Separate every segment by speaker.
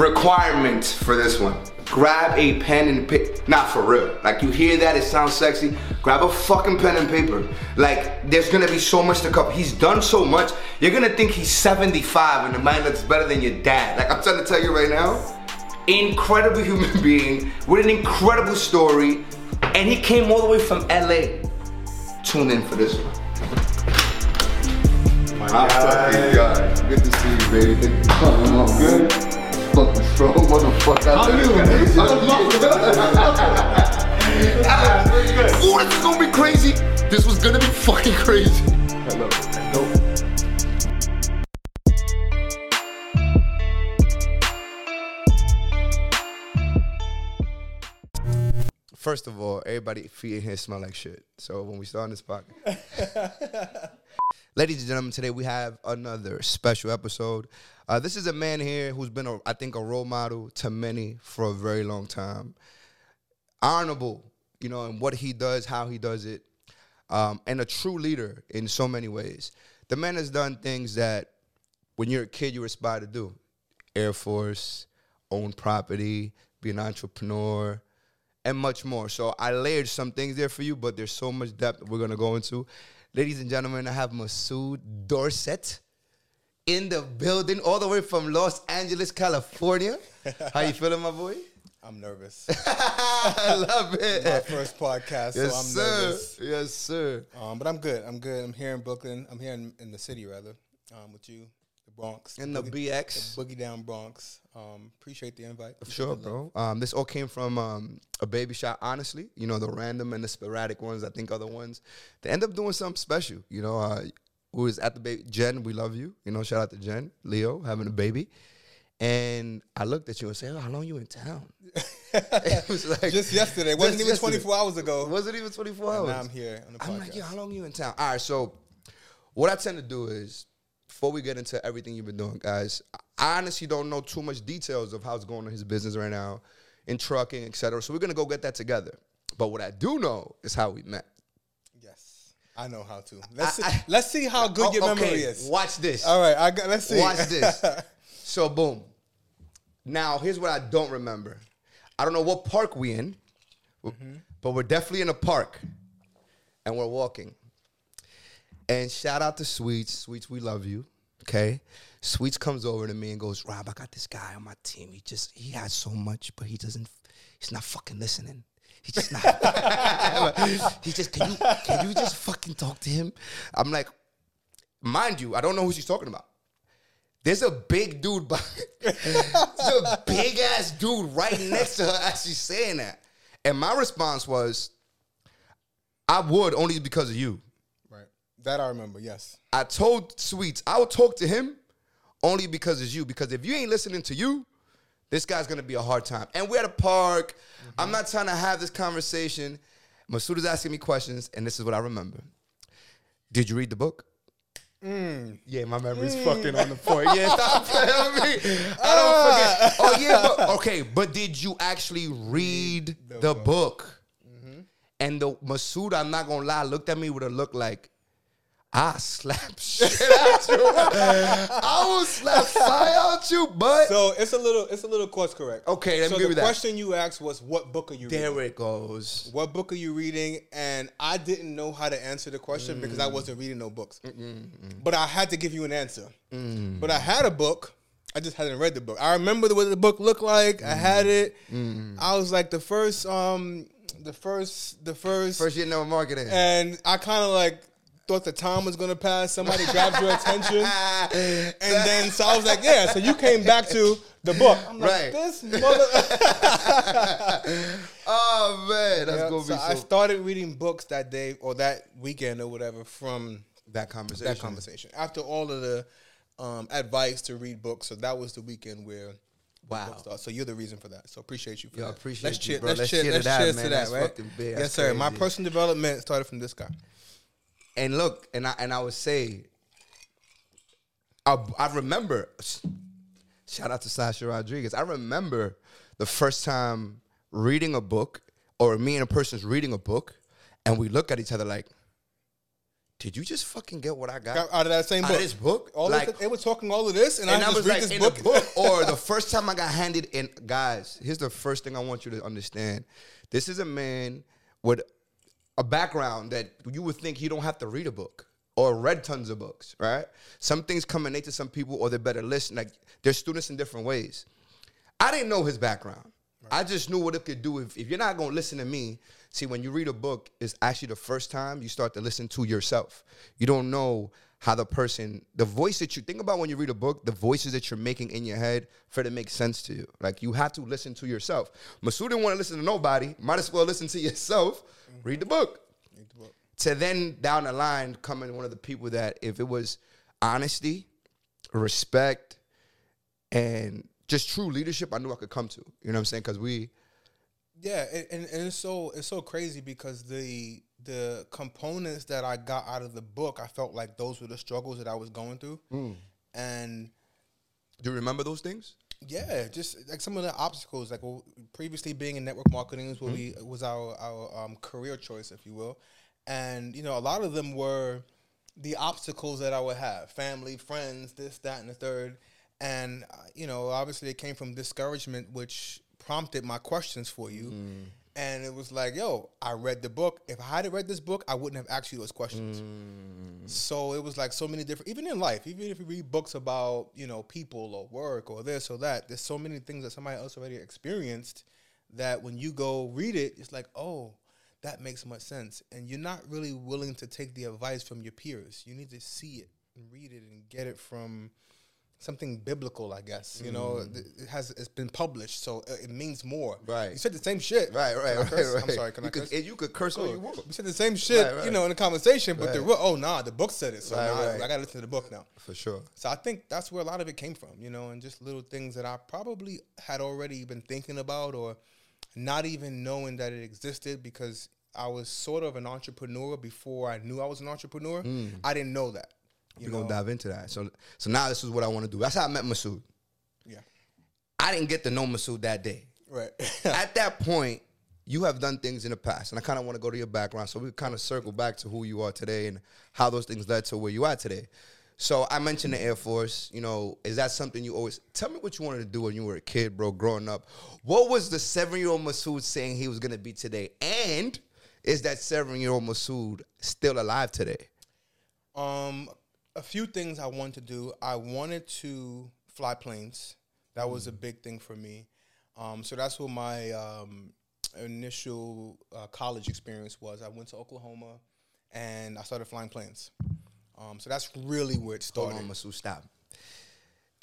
Speaker 1: requirement for this one. Grab a pen and paper. Not for real. Like you hear that, it sounds sexy. Grab a fucking pen and paper. Like there's gonna be so much to cover. He's done so much. You're gonna think he's 75 and the man looks better than your dad. Like I'm trying to tell you right now. Incredible human being with an incredible story. And he came all the way from LA. Tune in for this one.
Speaker 2: My
Speaker 1: My God. Good to see you, baby. Thank you for coming on. Good. Fucking strong motherfucker.
Speaker 2: How you?
Speaker 1: Oh, this is gonna be crazy. This was gonna be fucking crazy.
Speaker 2: Hello.
Speaker 1: First of all, everybody feet in here smell like shit. So when we start on this podcast. Ladies and gentlemen, today we have another special episode. Uh, this is a man here who's been, a, I think, a role model to many for a very long time. Honorable, you know, in what he does, how he does it, um, and a true leader in so many ways. The man has done things that when you're a kid you aspire to do. Air Force, own property, be an entrepreneur, and much more. So I layered some things there for you, but there's so much depth we're gonna go into. Ladies and gentlemen, I have Masud Dorsett in the building, all the way from Los Angeles, California. How you feeling, my boy?
Speaker 2: I'm nervous.
Speaker 1: I love it.
Speaker 2: My first podcast, so
Speaker 1: yes,
Speaker 2: I'm
Speaker 1: sir.
Speaker 2: nervous.
Speaker 1: Yes, sir.
Speaker 2: Um, but I'm good. I'm good. I'm here in Brooklyn. I'm here in, in the city rather, um, with you, the Bronx,
Speaker 1: In the
Speaker 2: boogie,
Speaker 1: BX.
Speaker 2: the boogie down Bronx. Um, appreciate the invite. Appreciate
Speaker 1: Sure, bro. Um, this all came from um, a baby shot. Honestly, you know the random and the sporadic ones. I think are the ones that end up doing something special. You know, uh, who is at the baby? Jen, we love you. You know, shout out to Jen, Leo, having a baby. And I looked at you and said, oh, "How long you in town?" it was like
Speaker 2: Just yesterday. It wasn't
Speaker 1: just
Speaker 2: even
Speaker 1: yesterday.
Speaker 2: 24 hours ago.
Speaker 1: Was it even twenty four
Speaker 2: And
Speaker 1: hours?
Speaker 2: now I'm here on the podcast.
Speaker 1: I'm like, yo, how long you in town? All right, so what I tend to do is, before we get into everything you've been doing, guys, I honestly don't know too much details of how it's going on his business right now, in trucking, etc. So we're gonna go get that together. But what I do know is how we met.
Speaker 2: I know how to. Let's see,
Speaker 1: I- I-
Speaker 2: let's see how good your
Speaker 1: Oh,
Speaker 2: memory
Speaker 1: okay,
Speaker 2: is.
Speaker 1: Watch this.
Speaker 2: All right, I got. Let's see.
Speaker 1: Watch this. So boom. Now here's what I don't remember. I don't know what park we in, mm-hmm. but we're definitely in a park, and we're walking. And shout out to Sweets. Sweets, we love you. Okay. Sweets comes over to me and goes, Rob, I got this guy on my team. He just he has so much, but he doesn't. He's not fucking listening. He's just not. he just can you can you just fucking talk to him? I'm like, mind you, I don't know who she's talking about. There's a big dude, by, there's a big ass dude right next to her as she's saying that. And my response was, I would only because of you.
Speaker 2: right. That I remember. Yes.
Speaker 1: I told Sweets I would talk to him only because it's you. Because if you ain't listening to you, this guy's gonna be a hard time. And we're at a park. I'm not trying to have this conversation. Masud is asking me questions, and this is what I remember. Did you read the book? Mm. Yeah, my memory's mm. fucking on the point. Yeah, stop playing with me. I don't ah. forget. Oh yeah, but, okay. But did you actually read the, book? Mm-hmm. And the Masud, I'm not gonna lie, looked at me with a look like, I slap shit out you. I will slap fire out you, but
Speaker 2: So it's a little. It's a little course correct.
Speaker 1: Okay, let me
Speaker 2: so
Speaker 1: give
Speaker 2: the
Speaker 1: you that.
Speaker 2: question you asked was, "What book are you reading?"
Speaker 1: there it goes.
Speaker 2: What book are you reading? And I didn't know how to answer the question because I
Speaker 1: Mm.
Speaker 2: wasn't reading no books. But I had to give you an answer. But I had a book. I just hadn't read the book. I remember the- what the book looked like. I had it. I was like the first, um, the first, the first,
Speaker 1: First year no marketing.
Speaker 2: and I kind of like thought the time was gonna pass. Somebody grabbed your attention, and then so I was like, yeah. So you came back to the book. I'm like,
Speaker 1: Right.
Speaker 2: this mother.
Speaker 1: oh man, that's
Speaker 2: Yeah,
Speaker 1: gonna be.
Speaker 2: so
Speaker 1: be
Speaker 2: I started reading books that day or that weekend or whatever from
Speaker 1: that conversation.
Speaker 2: that conversation. After all of the um, advice to read books, so that was the weekend where
Speaker 1: Wow.
Speaker 2: So you're the reason for that. So appreciate you for that.
Speaker 1: appreciate
Speaker 2: let's
Speaker 1: you,
Speaker 2: cheer,
Speaker 1: bro.
Speaker 2: Let's,
Speaker 1: Let's
Speaker 2: cheer,
Speaker 1: cheer to
Speaker 2: let's
Speaker 1: that,
Speaker 2: cheers
Speaker 1: man.
Speaker 2: to that, right? Yes, sir. My personal development started from this guy.
Speaker 1: And look, and I and I would say, I, I remember. Shout out to Sasha Rodriguez. I remember the first time reading a book, or me and a person's reading a book, and we look at each other like, did you just fucking get what I got,
Speaker 2: out of that same
Speaker 1: out
Speaker 2: book.
Speaker 1: of this book?
Speaker 2: All
Speaker 1: like,
Speaker 2: this, they were talking all of this, and,
Speaker 1: and
Speaker 2: I
Speaker 1: I was like
Speaker 2: this
Speaker 1: in
Speaker 2: book.
Speaker 1: the book, or the first time I got handed in. Guys, here's the first thing I want you to understand. This is a man with a background that you would think you don't have to read a book or read tons of books, right? Some things come innate to some people, or they're better listen. Like they're students in different ways. I didn't know his background. I just knew what it could do. If, if you're not gonna listen to me, see, when you read a book, it's actually the first time you start to listen to yourself. You don't know how the person, the voice that you think about when you read a book, the voices that you're making in your head for it to make sense to you. Like you have to listen to yourself. Masud didn't want to listen to nobody. Might as well listen to yourself. Read the book.
Speaker 2: Read the book.
Speaker 1: To then down the line come in one of the people that if it was honesty, respect, and just true leadership, I knew I could come to. You know what I'm saying? Because we,
Speaker 2: Yeah, and, and, and it's so it's so crazy because the the components that I got out of the book, I felt like those were the struggles that I was going through,
Speaker 1: Hmm.
Speaker 2: and
Speaker 1: do you remember those things?
Speaker 2: yeah, just like some of the obstacles, like well, previously being in network marketing is what we was our our um, career choice, if you will, and you know a lot of them were the obstacles that I would have, family, friends, this, that, and the third, and uh, you know obviously it came from discouragement, which prompted my questions for you. And it was like, yo, I read the book. If I hadn't read this book, I wouldn't have asked you those questions. Mm. So it was like so many different, even in life, even if you read books about, you know, people or work or this or that, there's so many things that somebody else already experienced that when you go read it, it's like, oh, that makes much sense. And you're not really willing to take the advice from your peers. You need to see it and read it and get it from something biblical, I guess. You know, it has it's been published, so uh, it means more.
Speaker 1: Right.
Speaker 2: You said the same shit.
Speaker 1: Right, right, right, right.
Speaker 2: I'm sorry. Can
Speaker 1: you
Speaker 2: I
Speaker 1: could,
Speaker 2: curse?
Speaker 1: you could curse all
Speaker 2: Cool.
Speaker 1: you want.
Speaker 2: We said the same shit,
Speaker 1: Right, right.
Speaker 2: you know, in the conversation, but the oh nah, the book said it, so
Speaker 1: right.
Speaker 2: I, I gotta listen to the book now.
Speaker 1: For sure.
Speaker 2: So I think that's where a lot of it came from, you know, and just little things that I probably had already been thinking about or not even knowing that it existed because I was sort of an entrepreneur before I knew I was an entrepreneur. I didn't know that. You
Speaker 1: We're
Speaker 2: know,
Speaker 1: gonna dive into that. So, so now this is what I want to do. That's how I met Masud.
Speaker 2: yeah,
Speaker 1: I didn't get to know Masud that day.
Speaker 2: right.
Speaker 1: At that point, you have done things in the past, and I kind of want to go to your background, so we kind of circle back to who you are today and how those things led to where you are today. So I mentioned the Air Force. You know, is that something you always tell me what you wanted to do when you were a kid, bro? Growing up, what was the seven-year-old Masud saying he was gonna be today? And is that seven-year-old Masud still alive today?
Speaker 2: Um, a few things I wanted to do. I wanted to fly planes. That was a big thing for me. Um, so that's what my um, initial uh, college experience was. I went to Oklahoma, and I started flying planes. Um, so that's really where it
Speaker 1: Hold
Speaker 2: started.
Speaker 1: on, Masud, stop.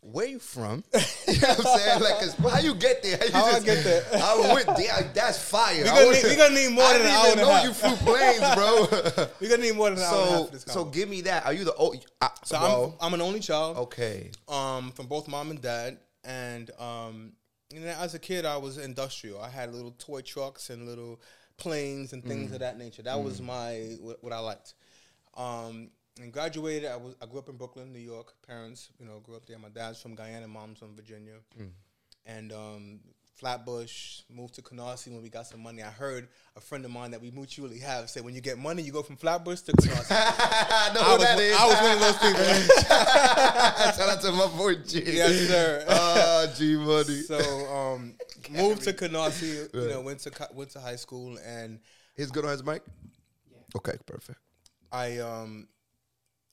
Speaker 1: Where you from? you know what I'm saying? Like, 'cause how you get there? You
Speaker 2: How I get there?
Speaker 1: I went there. That's fire.
Speaker 2: We
Speaker 1: I
Speaker 2: gonna need- we gonna need more
Speaker 1: I
Speaker 2: than an hour and a
Speaker 1: know
Speaker 2: half.
Speaker 1: you flew planes, bro.
Speaker 2: We're gonna need more than an hour and half
Speaker 1: so, so give me that. Are you the old? I,
Speaker 2: So
Speaker 1: well,
Speaker 2: I'm, I'm an only child.
Speaker 1: okay.
Speaker 2: um, from both mom and dad. And um, you know, as a kid, I was industrial. I had little toy trucks and little planes and things of that nature. That was my what, what I liked. Um, and graduated. I was I grew up in Brooklyn, New York. Parents, you know, grew up there. My dad's from Guyana, mom's from Virginia. And um, Flatbush moved to Canarsie when we got some money. I heard a friend of mine that we mutually have say, when you get money, you go from Flatbush to Canarsie.
Speaker 1: I know
Speaker 2: I,
Speaker 1: who
Speaker 2: was,
Speaker 1: that is.
Speaker 2: I was one of those people.
Speaker 1: Shout out to my boy G.
Speaker 2: Yes, sir.
Speaker 1: Ah, G Money.
Speaker 2: So um, moved to Canarsie, you know, went to went to high school, and
Speaker 1: He's good on his mic. Okay, perfect.
Speaker 2: I um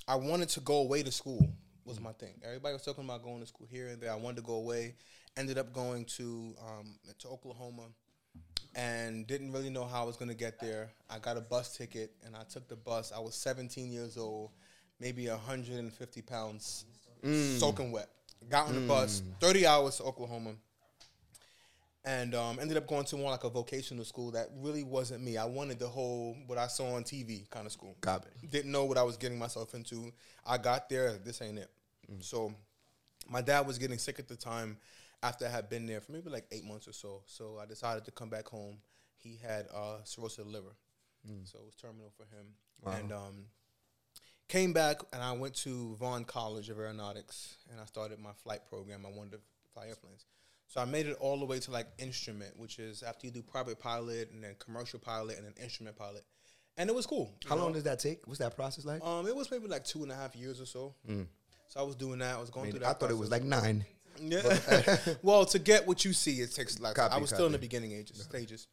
Speaker 2: I wanted to go away to school was my thing. Everybody was talking about going to school here and there. I wanted to go away. Ended up going to um to Oklahoma, and didn't really know how I was gonna get there. I got a bus ticket, and I took the bus. I was 17 years old, maybe 150 pounds, soaking wet. Got on the bus, 30 hours to Oklahoma. And um, ended up going to more like a vocational school that really wasn't me. I wanted the whole what I saw on TV kind of school.
Speaker 1: Got it.
Speaker 2: Didn't know what I was getting myself into. I got there. This ain't it. So my dad was getting sick at the time. After I had been there for maybe like eight months or so, so I decided to come back home. He had uh, cirrhosis of the liver, so it was terminal for him. And um, came back and I went to Vaughn College of Aeronautics and I started my flight program. I wanted to fly airplanes. So I made it all the way to like instrument, which is after you do private pilot and then commercial pilot and then instrument pilot. and it was cool.
Speaker 1: How
Speaker 2: know?
Speaker 1: long does that take? What's that process like?
Speaker 2: Um, it was maybe like two and a half years or so. So I was doing that. I was going
Speaker 1: I, mean,
Speaker 2: through that.
Speaker 1: I thought it was like nine.
Speaker 2: Yeah. well, to get what you see, it takes like
Speaker 1: Copy,
Speaker 2: I was still in the beginning ages stages,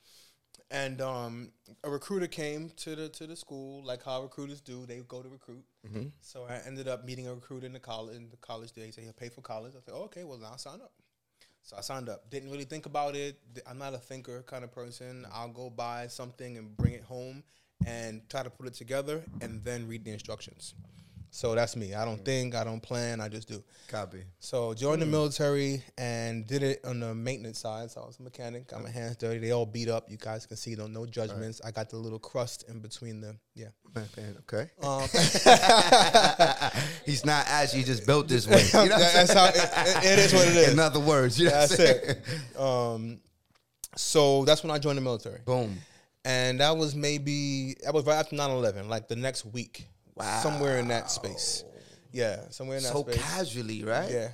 Speaker 2: and um, a recruiter came to the to the school, like how recruiters do. They go to recruit.
Speaker 1: Mm-hmm.
Speaker 2: So I ended up meeting a recruiter in the college in the college days. He pay for college. I said, oh, okay, well now sign up. So I signed up. Didn't really think about it. I'm not a thinker kind of person. Mm-hmm. I'll go buy something and bring it home and try to put it together and then read the instructions. So that's me. I don't think. I don't plan. I just do.
Speaker 1: Copy.
Speaker 2: So joined the military and did it on the maintenance side. So I was a mechanic. Got my hands dirty. They all beat up. You guys can see them. No judgments. I got the little crust in between them. Yeah.
Speaker 1: Okay.
Speaker 2: Um,
Speaker 1: He's not as you just built this way. You know
Speaker 2: that's how
Speaker 1: saying?
Speaker 2: it, it is. What it is.
Speaker 1: In other words, you know
Speaker 2: That's it. Um, so that's when I joined the military,
Speaker 1: Boom.
Speaker 2: and that was maybe that was right after 9-11, like the next week, somewhere in that space. Yeah, somewhere in that
Speaker 1: So
Speaker 2: space.
Speaker 1: So casually, right?
Speaker 2: Yeah.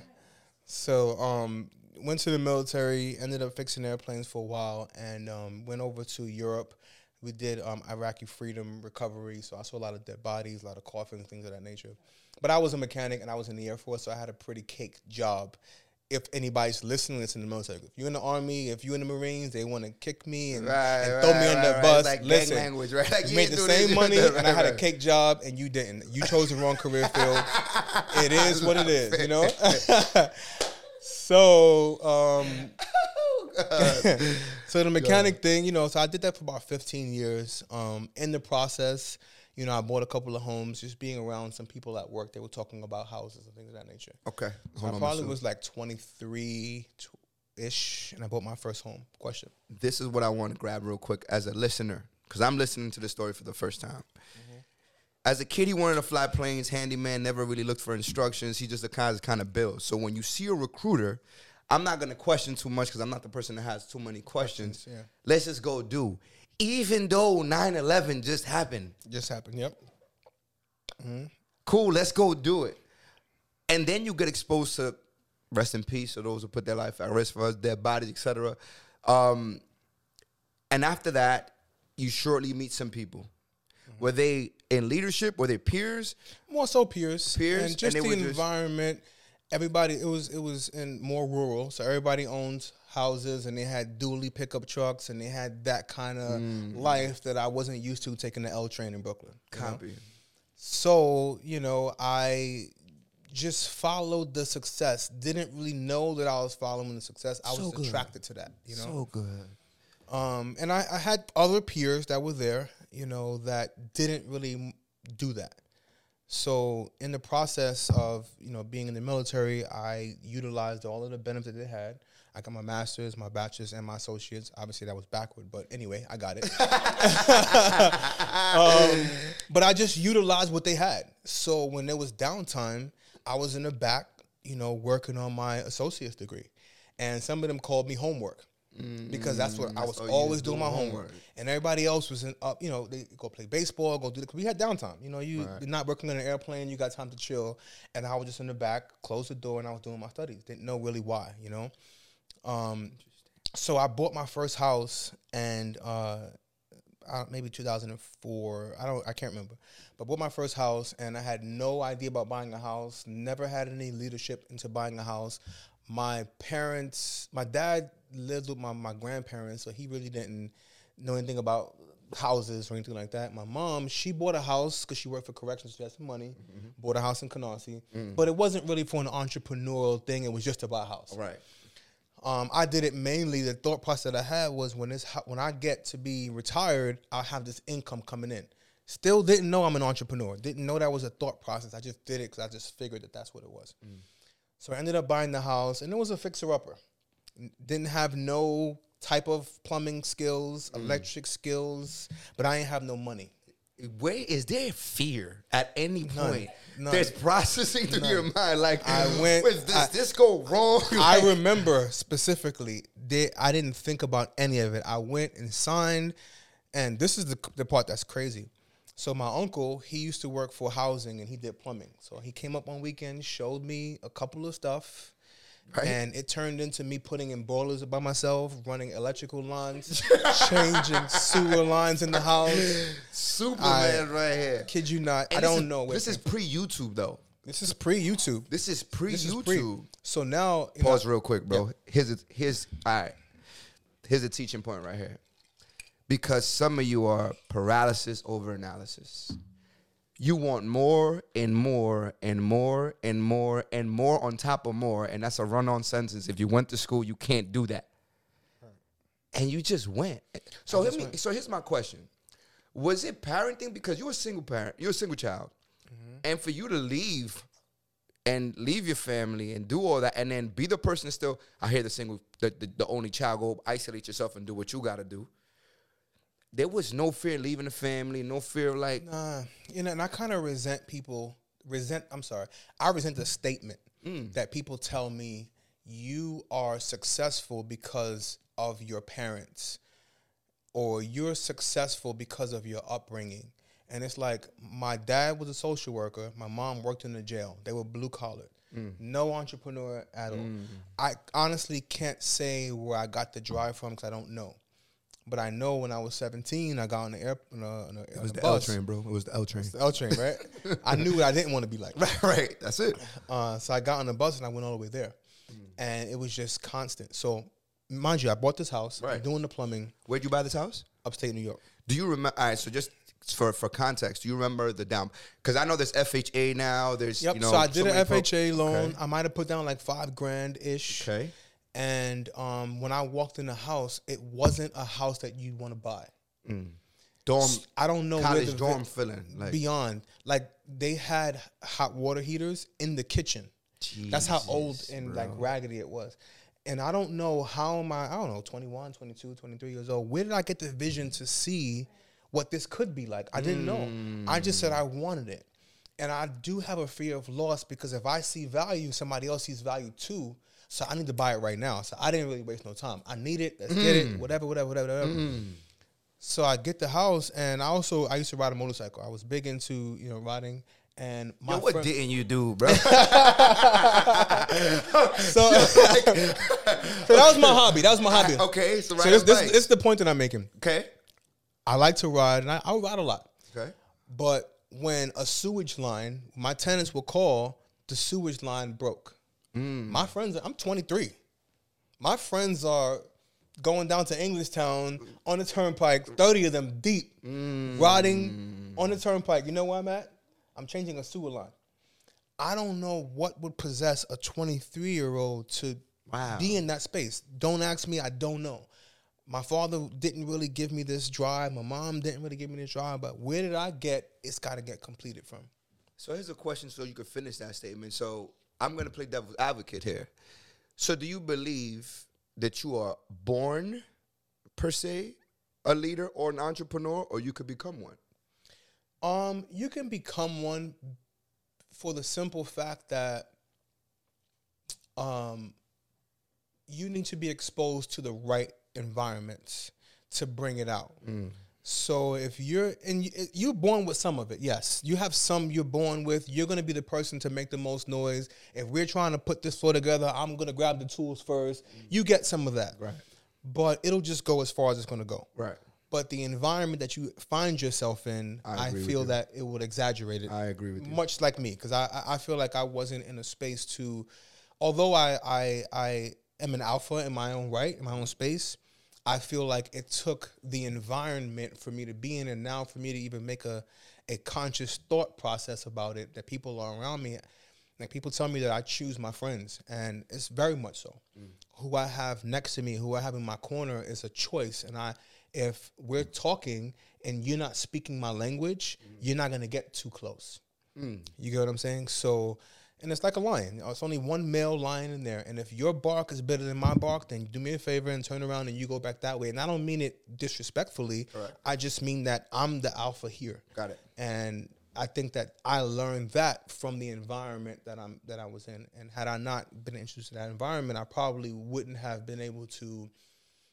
Speaker 2: So um went to the military, ended up fixing airplanes for a while and um went over to Europe. We did um Iraqi freedom recovery, so I saw a lot of dead bodies, a lot of coffins, things of that nature. But I was a mechanic and I was in the Air Force, so I had a pretty cake job. If anybody's listening, in the military. If you're in the army, if you're in the Marines, they want to kick me and,
Speaker 1: Right,
Speaker 2: and throw me
Speaker 1: right, right,
Speaker 2: the bus.
Speaker 1: right. Like
Speaker 2: Listen,
Speaker 1: language, right? Like
Speaker 2: you made the same money, and I had a cake job, and you didn't. You chose the wrong career field. it is what it is, you know. so, um, so the mechanic thing, you know. So I did that for about fifteen years. Um, in the process, you know, I bought a couple of homes. Just being around some people at work, they were talking about houses and things of that nature.
Speaker 1: Okay.
Speaker 2: So I probably was like twenty three ish, and I bought my first home. Question.
Speaker 1: this is what I want to grab real quick as a listener, because I'm listening to the story for the first time. Mm-hmm. As a kid, he wanted to fly planes. Handyman never really looked for instructions. He just the kind of kind of build. So when you see a recruiter, I'm not gonna question too much because I'm not the person that has too many questions.
Speaker 2: Questions, yeah.
Speaker 1: Let's just go do. Even though 9/11 just happened,
Speaker 2: Just happened. Yep.
Speaker 1: cool. Let's go do it. And then you get exposed to rest in peace to those who put their life at risk for us, their bodies, etc. Um, and after that, you shortly meet some people. Were they in leadership? Were they peers?
Speaker 2: more so peers,
Speaker 1: Peers,
Speaker 2: and
Speaker 1: and
Speaker 2: just
Speaker 1: they
Speaker 2: the
Speaker 1: were just-
Speaker 2: environment. Everybody, it was it was in more rural, so everybody owned houses and they had dually pickup trucks and they had that kind of
Speaker 1: Mm.
Speaker 2: life that I wasn't used to taking the L train in Brooklyn. you know?
Speaker 1: Copy.
Speaker 2: So you know, I just followed the success. Didn't really know that I was following the success. I
Speaker 1: So
Speaker 2: was
Speaker 1: good.
Speaker 2: attracted to that. You know,
Speaker 1: So good.
Speaker 2: um, and I, I had other peers that were there, you know, that didn't really do that. So in the process of you know being in the military, I utilized all of the benefits that they had. I got my master's, my bachelor's, and my associates. Obviously, that was backward, but anyway, I got it. um, but I just utilized what they had. So when there was downtime, I was in the back, you know, working on my associate's degree, and some of them called me homework because that's what I was
Speaker 1: you
Speaker 2: always doing
Speaker 1: doing
Speaker 2: my homework.
Speaker 1: homework.
Speaker 2: And everybody else was in up, you know, they go play baseball, go do the. We had downtime, you know. You
Speaker 1: Right.
Speaker 2: you're not working on an airplane, you got time to chill, and I was just in the back, closed the door, and I was doing my studies. Didn't know really why, you know. Um, so I bought my first house, and uh, uh, maybe 2004. I don't, I can't remember, but bought my first house, and I had no idea about buying a house. Never had any leadership into buying a house. My parents, my dad lived with my my grandparents, so he really didn't know anything about houses or anything like that. My mom, she bought a house because she worked for corrections, she had some money. Bought a house in Canarsie, but it wasn't really for an entrepreneurial thing. It was just to buy a house.
Speaker 1: Right.
Speaker 2: Um, I did it mainly. The thought process that I had was when this when I get to be retired, I'll have this income coming in. Still didn't know I'm an entrepreneur. Didn't know that was a thought process. I just did it because I just figured that that's what it was. So I ended up buying the house, and it was a fixer upper. Didn't have no type of plumbing skills, electric skills, but I ain't have no money.
Speaker 1: Where is there fear at any point?
Speaker 2: None.
Speaker 1: There's processing through your mind. Like
Speaker 2: I went-
Speaker 1: "Wait, Does
Speaker 2: I-
Speaker 1: this go wrong?
Speaker 2: I
Speaker 1: Like,
Speaker 2: remember specifically, they, I didn't think about any of it. I went and signed, and this is the, the part that's crazy. So my uncle, he used to work for housing and he did plumbing. So he came up one weekend, showed me a couple of stuff,
Speaker 1: Right.
Speaker 2: And it turned into me putting in boilers by myself, running electrical lines, changing sewer lines in the house.
Speaker 1: Superman right here.
Speaker 2: Kid you not,
Speaker 1: And
Speaker 2: I don't
Speaker 1: is-
Speaker 2: know.
Speaker 1: This is pre YouTube though.
Speaker 2: this is pre YouTube.
Speaker 1: This is pre
Speaker 2: This is pre.
Speaker 1: YouTube.
Speaker 2: So now, you know,
Speaker 1: Pause real quick, bro. Here's a, here's all right. Here's a teaching point right here. Because some of you are paralysis over analysis. You want more and more and more and more and more on top of more, and that's a run-on sentence. If you went to school, you can't do that. And you just went. So let me, so here's my question: Was it parenting because you're a single parent, you're a single child, and for you to leave and leave your family and do all that and then be the person still I hear the single the, the, the only child go isolate yourself and do what you gotta do. There was no fear leaving the family, no fear of like
Speaker 2: Nah, you know, and I kind of resent people. Resent. I'm sorry. I resent the statement
Speaker 1: Mm.
Speaker 2: that people tell me you are successful because of your parents, or you're successful because of your upbringing. And it's like my dad was a social worker. My mom worked in the jail. They were blue collared.
Speaker 1: Mm.
Speaker 2: No entrepreneur at all. I honestly can't say where I got the drive from because I don't know. But I know when I was 17, I got on the air, on a, on a, on a bus.
Speaker 1: bro. It was the L train.
Speaker 2: The L train, right? I knew what I didn't want to be like.
Speaker 1: Right, right. That's it.
Speaker 2: Uh, so I got on the bus and I went all the way there, and it was just constant. So, mind you, I bought this house. I'm
Speaker 1: Right.
Speaker 2: doing the plumbing,
Speaker 1: Where'd you buy this house?
Speaker 2: upstate New York.
Speaker 1: Do you remember? All right, so just for for context, do you remember the down? Because I know there's FHA now. There's
Speaker 2: Yep.
Speaker 1: you know.
Speaker 2: so I did
Speaker 1: many
Speaker 2: an
Speaker 1: pro-
Speaker 2: FHA loan.
Speaker 1: Okay.
Speaker 2: I might have put down like five grand ish.
Speaker 1: Okay.
Speaker 2: And um, when I walked in the house, it wasn't a house that you'd want to buy.
Speaker 1: Dorm
Speaker 2: I don't know
Speaker 1: college
Speaker 2: the vi-
Speaker 1: dorm feeling like
Speaker 2: beyond. Like they had hot water heaters in the kitchen. That's how old
Speaker 1: Jesus,
Speaker 2: and like raggedy it was. And I don't know how am I, I don't know, 21, 22, 23 years old. Where did I get the vision to see what this could be like? I didn't know. I just said I wanted it. And I do have a fear of loss because if I see value, somebody else sees value too. So I need to buy it right now. So I didn't really waste no time. I need it. Let's get it. Mm. Whatever, whatever, whatever, whatever. Mm. So I get the house, and I also I used to ride a motorcycle. I was big into you know riding, and my
Speaker 1: Yo, what
Speaker 2: friend-
Speaker 1: didn't you do, bro?
Speaker 2: so, so that was my hobby. That was my hobby.
Speaker 1: okay, so.
Speaker 2: So this, this, this is the point that I'm making.
Speaker 1: okay.
Speaker 2: I like to ride, and I, I ride a lot.
Speaker 1: Okay.
Speaker 2: But when a sewage line, my tenants will call, the sewage line broke. Mm. My friends, are, I'm 23. My friends are going down to Englishtown on the turnpike, 30 of them deep, mm. riding on the turnpike. You know where I'm at? I'm changing a sewer line. I don't know what would possess a 23 year old to
Speaker 1: Wow.
Speaker 2: be in that space. Don't ask me, I don't know. My father didn't really give me this drive. My mom didn't really give me this drive. But where did I get? It's got to get completed from.
Speaker 1: So here's a question so you can finish that statement. So I'm going to play devil's advocate here. So do you believe that you are born per se a leader or an entrepreneur or you could become one?
Speaker 2: Um, you can become one for the simple fact that um, you need to be exposed to the right environments to bring it out. So if you're and you- you're born with some of it, yes, you have some you're born with. You're gonna be the person to make the most noise. If we're trying to put this floor together, I'm gonna grab the tools first. Mm. You get some of that,
Speaker 1: Right.
Speaker 2: But it'll just go as far as it's gonna go.
Speaker 1: Right.
Speaker 2: But the environment that you find yourself in,
Speaker 1: I
Speaker 2: I, feel that it would exaggerate it.
Speaker 1: I agree with you.
Speaker 2: Much like me, because I I- I feel like I wasn't in a space to, although I I I am an alpha in my own right, in my own space. I feel like it took the environment for me to be in, and now for me to even make a a conscious thought process about it. That people are around me, like people tell me that I choose my friends, and it's very much so. Mm. Who I have next to me, who I have in my corner, is a choice. And I, if we're talking and you're not speaking my language, mm. you're not gonna get too close. Mm. You get what I'm saying? So, and it's like a lion. It's only one male lion in there, and if your bark is better than my bark, then do me a favor and turn around and you go back that way. And I don't mean it disrespectfully.
Speaker 1: Correct.
Speaker 2: I just mean that I'm the alpha here.
Speaker 1: Got it.
Speaker 2: And I think that I learned that from the environment that I'm that I was in. And had I not been introduced to that environment, I probably wouldn't have been able to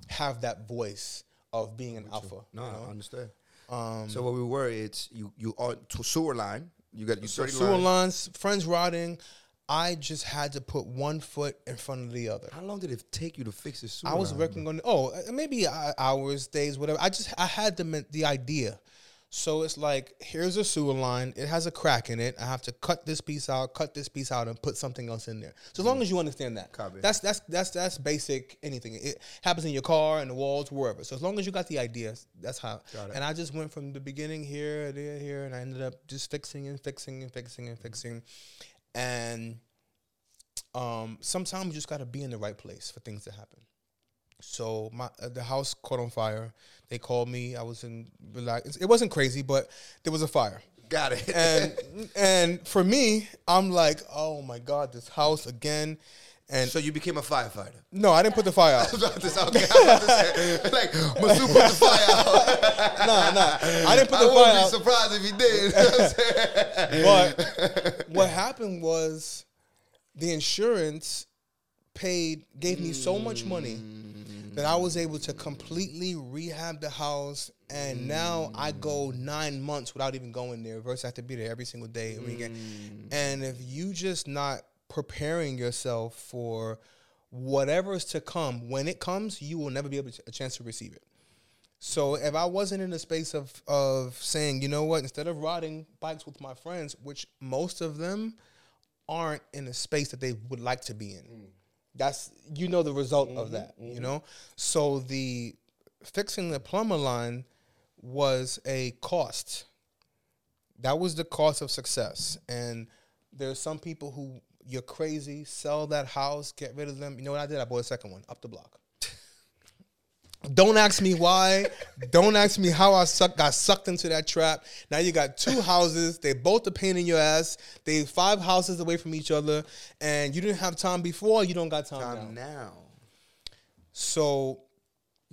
Speaker 2: have that voice of being an alpha.
Speaker 1: No,
Speaker 2: you know?
Speaker 1: I understand.
Speaker 2: Um,
Speaker 1: so what we were, it's you you are to sewer line. You got you
Speaker 2: So
Speaker 1: thirty
Speaker 2: sewer lines, friends rotting. I just had to put one foot in front of the other.
Speaker 1: How long did it take you to fix this sewer?
Speaker 2: I was
Speaker 1: line,
Speaker 2: working on oh uh, maybe uh, hours, days, whatever. I just I had the the idea. So it's like here's a sewer line. It has a crack in it. I have to cut this piece out, cut this piece out, and put something else in there. So as long as you understand that,
Speaker 1: Copy.
Speaker 2: that's that's that's that's basic. Anything it happens in your car, and the walls, wherever. So as long as you got the ideas, that's how.
Speaker 1: Got it.
Speaker 2: And I just went from the beginning here, there, here, and I ended up just fixing and fixing and fixing and fixing, and um, sometimes you just got to be in the right place for things to happen. So my uh, the house caught on fire. They called me. I was in relax. It wasn't crazy, but there was a fire.
Speaker 1: Got it.
Speaker 2: And and for me, I'm like, oh my god, this house again. And
Speaker 1: so you became a firefighter.
Speaker 2: no, I didn't put the fire out.
Speaker 1: I was about to say, okay, I was about to say, like, Masu put the fire out.
Speaker 2: nah, nah, I didn't put
Speaker 1: I
Speaker 2: the
Speaker 1: wouldn't
Speaker 2: fire
Speaker 1: be surprised if he did. You know what
Speaker 2: But what happened was the insurance paid gave me so much money that I was able to completely rehab the house and now I go nine months without even going there versus I have to be there every single day. every weekend. Mm. And if you just not preparing yourself for whatever is to come, when it comes, you will never be able to, a chance to receive it. So if I wasn't in the space of of saying, you know what, instead of riding bikes with my friends, which most of them aren't in a space that they would like to be in. Mm. That's you know the result of mm-hmm, that, you mm-hmm. know? So the fixing the plumber line was a cost. That was the cost of success. And there's some people who you're crazy, sell that house, get rid of them. You know what I did? I bought a second one up the block. Don't ask me why. Don't ask me how I suck, got sucked into that trap. Now you got two houses. They both a pain in your ass. They five houses away from each other, and you didn't have time before. You don't got time,
Speaker 1: Time
Speaker 2: now.
Speaker 1: now.
Speaker 2: So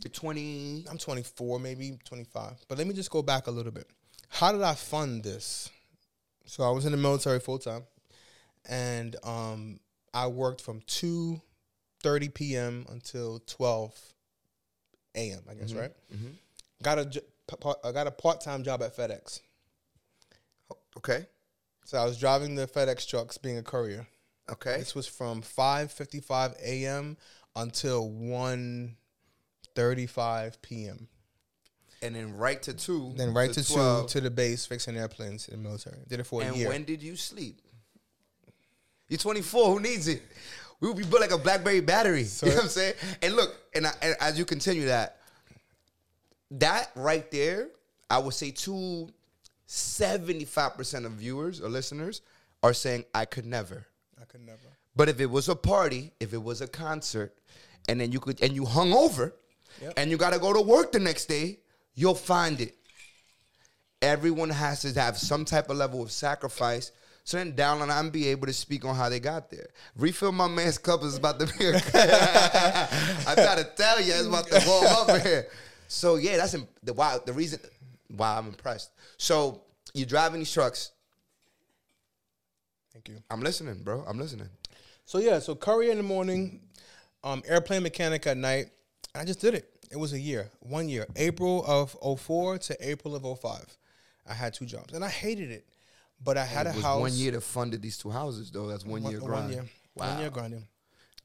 Speaker 1: You're 20.
Speaker 2: I'm 24, maybe 25. But let me just go back a little bit. How did I fund this? So I was in the military full time, and um, I worked from 2:30 p.m. until 12 a.m. I guess mm-hmm. right. Mm-hmm. Got a j- p- pa- I got a part time job at FedEx.
Speaker 1: Oh, okay.
Speaker 2: So I was driving the FedEx trucks, being a courier.
Speaker 1: Okay.
Speaker 2: This was from 5:55 a.m. until 1:35 p.m.
Speaker 1: And then right to two.
Speaker 2: Then right to,
Speaker 1: 12.
Speaker 2: two to the base fixing airplanes in the military. Did it for a
Speaker 1: And
Speaker 2: year.
Speaker 1: when did you sleep? You're 24. Who needs it? We would be built like a BlackBerry battery. you know what I'm saying? And look, and, I, and as you continue that, that right there, I would say to 75% of viewers or listeners are saying, I could never.
Speaker 2: I could never.
Speaker 1: But if it was a party, if it was a concert, and then you could and you hung over,
Speaker 2: Yep.
Speaker 1: and you got to go to work the next day, you'll find it. Everyone has to have some type of level of sacrifice. So then down on I'm be able to speak on how they got there. Refill my man's cup is about to be. I gotta tell you, it's about to warm up here. So yeah, that's im- the why. The reason why I'm impressed. So you're driving these trucks.
Speaker 2: Thank you.
Speaker 1: I'm listening, bro. I'm listening.
Speaker 2: So yeah, so courier in the morning, um, airplane mechanic at night. I just did it. It was a year, one year, April of 04 to April of 05. I had two jobs, and I hated it, but I had
Speaker 1: It
Speaker 2: a
Speaker 1: was
Speaker 2: house.
Speaker 1: one year that funded these two houses, though. That's one, year grind.
Speaker 2: One year.
Speaker 1: Wow.
Speaker 2: One year grinding.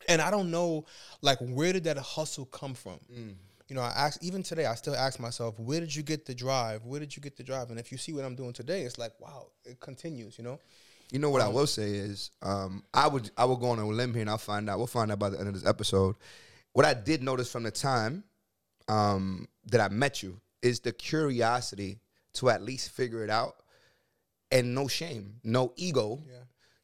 Speaker 2: And I don't know, like, where did that hustle come from?
Speaker 1: Mm.
Speaker 2: You know, I ask even today. I still ask myself, where did you get the drive? Where did you get the drive? And if you see what I'm doing today, it's like, wow, it continues. You know,
Speaker 1: You know what I will say is, um, I would I would go on a limb here and I'll find out. We'll find out by the end of this episode. What I did notice from the time um, that I met you is the curiosity to at least figure it out, and no shame, no ego.
Speaker 2: Yeah.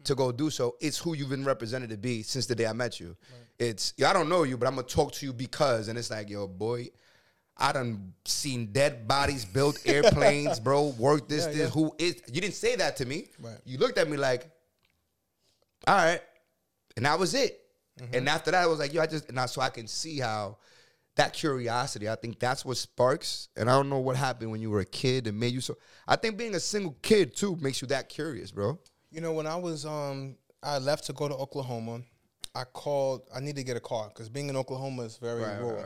Speaker 1: To go do so, it's who you've been represented to be since the day I met you. It's I don't know you, but I'm gonna talk to you because, and it's like, yo, boy, I done seen dead bodies, built airplanes, bro. Work this,
Speaker 2: Yeah,
Speaker 1: this.
Speaker 2: yeah.
Speaker 1: Who is? You didn't say that to me.
Speaker 2: Right.
Speaker 1: You looked at me like, all right, and that was it.
Speaker 2: Mm-hmm.
Speaker 1: And after that, I was like, yo, I just, I, so I can see how that curiosity. I think that's what sparks. And I don't know what happened when you were a kid and made you so. I think being a single kid too makes you that curious, bro.
Speaker 2: You know, when I was um I left to go to Oklahoma, I called I need to get a car because being in Oklahoma is very rural.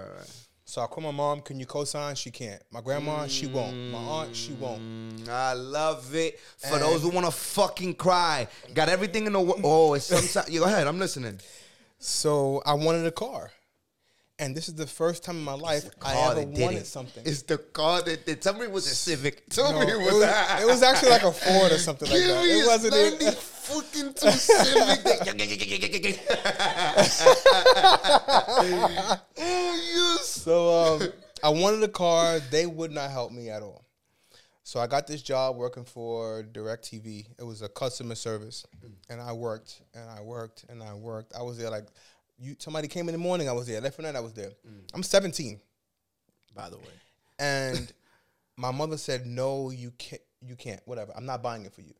Speaker 2: So I call my mom. Can you co-sign? She can't. My grandma, she won't. My aunt, she won't.
Speaker 1: Mm, I love it. For those who want to fucking cry, got everything in the world. Oh, it's sometimes. Yeah, go ahead. I'm listening.
Speaker 2: So I wanted a car, and this is the first time in my life I ever wanted
Speaker 1: it.
Speaker 2: something.
Speaker 1: It's the car that did. Tell me it was a Civic. Tell
Speaker 2: No,
Speaker 1: me
Speaker 2: it,
Speaker 1: was,
Speaker 2: was, it was actually like a Ford or something like that. It wasn't.
Speaker 1: 90
Speaker 2: even-
Speaker 1: fucking two Civic. oh, yes.
Speaker 2: So um, I wanted a car. They would not help me at all. So I got this job working for DirecTV. It was a customer service, and I worked and I worked and I worked. I was there like you. Somebody came in the morning. I was there. Left for night. I was there. Mm. I'm 17,
Speaker 1: By the way.
Speaker 2: and my mother said, "No, you can't. You can't. Whatever. I'm not buying it for you."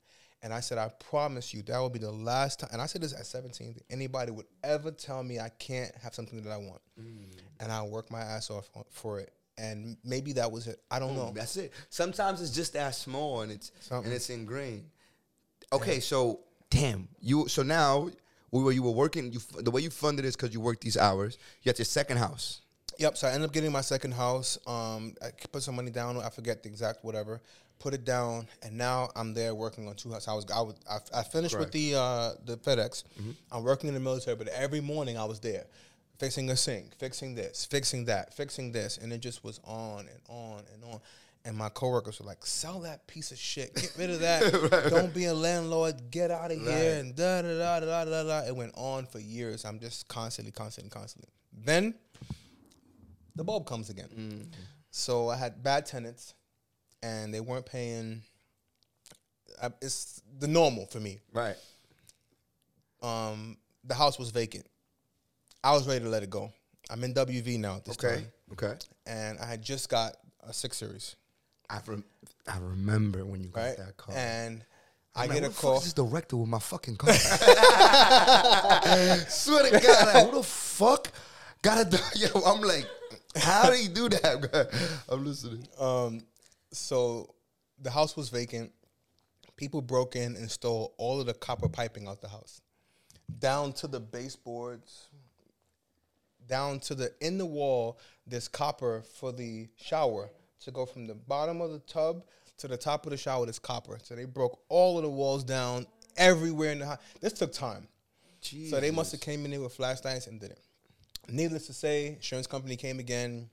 Speaker 2: And I said, "I promise you that will be the last time." And I said this at 17. that Anybody would ever tell me I can't have something that I want, mm. and I work my ass off uh, for it. And maybe that was it. I don't know.
Speaker 1: That's it. Sometimes it's just that small and it's
Speaker 2: Something.
Speaker 1: and it's ingrained. Okay, so damn you. So now we were you were working. You the way you funded is because you worked these hours. You had your second house.
Speaker 2: Yep. So I ended up getting my second house. Um, I put some money down. I forget the exact whatever. Put it down, and now I'm there working on two houses. I was I was I, I finished with the uh, the FedEx. I'm working in the military, but every morning I was there, fixing a sink, fixing this, fixing that, fixing this, and it just was on and on and on. And my coworkers were like, "Sell that piece of shit. Get rid of that. Don't be a landlord. Get out of
Speaker 1: Right.
Speaker 2: here." And da da da da da da. It went on for years. I'm just constantly, constantly, constantly. Then the bulb comes again. So I had bad tenants, and they weren't paying. I, it's the normal for me.
Speaker 1: Right.
Speaker 2: Um, the house was vacant. I was ready to let it go. I'm in WV now at this
Speaker 1: Okay.
Speaker 2: time,
Speaker 1: Okay.
Speaker 2: and I had just got a six series,
Speaker 1: I rem- I remember when you got
Speaker 2: right?
Speaker 1: that call.
Speaker 2: And
Speaker 1: I'm
Speaker 2: I
Speaker 1: like,
Speaker 2: get a call.
Speaker 1: This is this director with my fucking car. Swear to God, like, who the fuck got a? Yo, I'm like, how did he do that? I'm listening.
Speaker 2: Um, so the house was vacant. People broke in and stole all of the copper piping out the house, down to the baseboards, down to the in the wall. There's copper for the shower to go from the bottom of the tub to the top of the shower. There's copper. So they broke all of the walls down everywhere in the house. This took time. So they must have came in there with flashlights and did it. Needless to say, insurance company came again,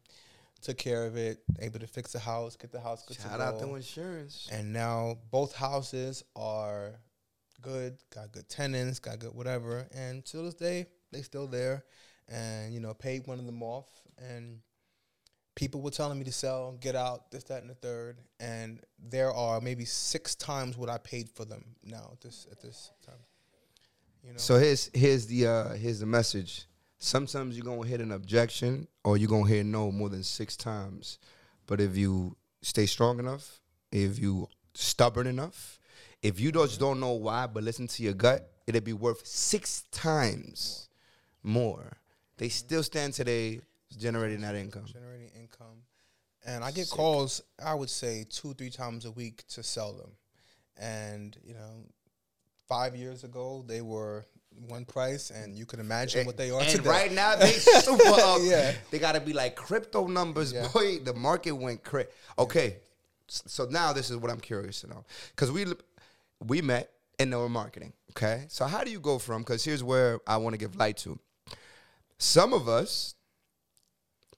Speaker 2: took care of it, able to fix the house, get the house good
Speaker 1: Shout
Speaker 2: to
Speaker 1: out
Speaker 2: go.
Speaker 1: to insurance.
Speaker 2: and now both houses are good, got good tenants, got good whatever. And to this day, they still there. And you know, paid one of them off. And people were telling me to sell, get out, this, that, and the third. And there are maybe six times what I paid for them now at this at this time. You know,
Speaker 1: So here's here's the uh here's the message. Sometimes you're gonna hit an objection or you're gonna hear no more than six times. But if you stay strong enough, if you stubborn enough, if you just don't know why, but listen to your gut, it'll be worth six times more. They still stand today generating that income.
Speaker 2: generating income. And I get calls, I would say two, three times a week to sell them. And, you know, five years ago they were one price and you can imagine what they are
Speaker 1: and
Speaker 2: today.
Speaker 1: right now they super up.
Speaker 2: Yeah.
Speaker 1: They gotta be like crypto numbers,
Speaker 2: Yeah.
Speaker 1: boy. The market went crazy. Okay, so now this is what I'm curious to know because we we met in network marketing. Okay, so how do you go from? Because here's where I want to give light to. Some of us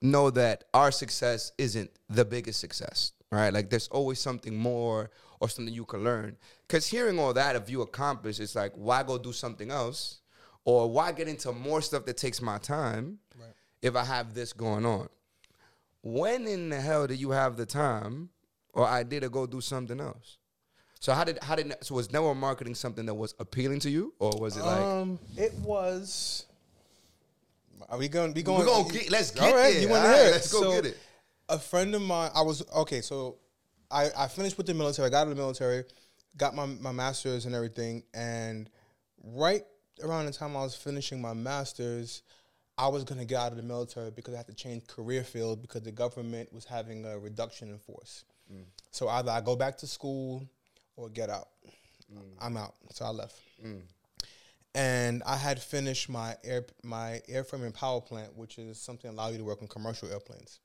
Speaker 1: know that our success isn't the biggest success, right? Like there's always something more or something you can learn. Because hearing all that, if you accomplish, it's like, why go do something else? Or why get into more stuff that takes my time
Speaker 2: Right.
Speaker 1: if I have this going on? When in the hell do you have the time or idea to go do something else? So how did how did so was network marketing something that was appealing to you, or was it like
Speaker 2: um, it was. Are we going? We going?
Speaker 1: we're gonna get let's get
Speaker 2: All right,
Speaker 1: there.
Speaker 2: you want to
Speaker 1: All right,
Speaker 2: hear? it.
Speaker 1: Let's go
Speaker 2: So,
Speaker 1: get it.
Speaker 2: A friend of mine, I was okay. So, I I finished with the military. I got out of the military, got my my master's and everything, and right around the time I was finishing my master's, I was gonna get out of the military because I had to change career field because the government was having a reduction in force. Mm. So either I go back to school or get out. Mm. I'm out. So I left mm. And I had finished my air my airframe and power plant, which is something that allow you to work on commercial airplanes.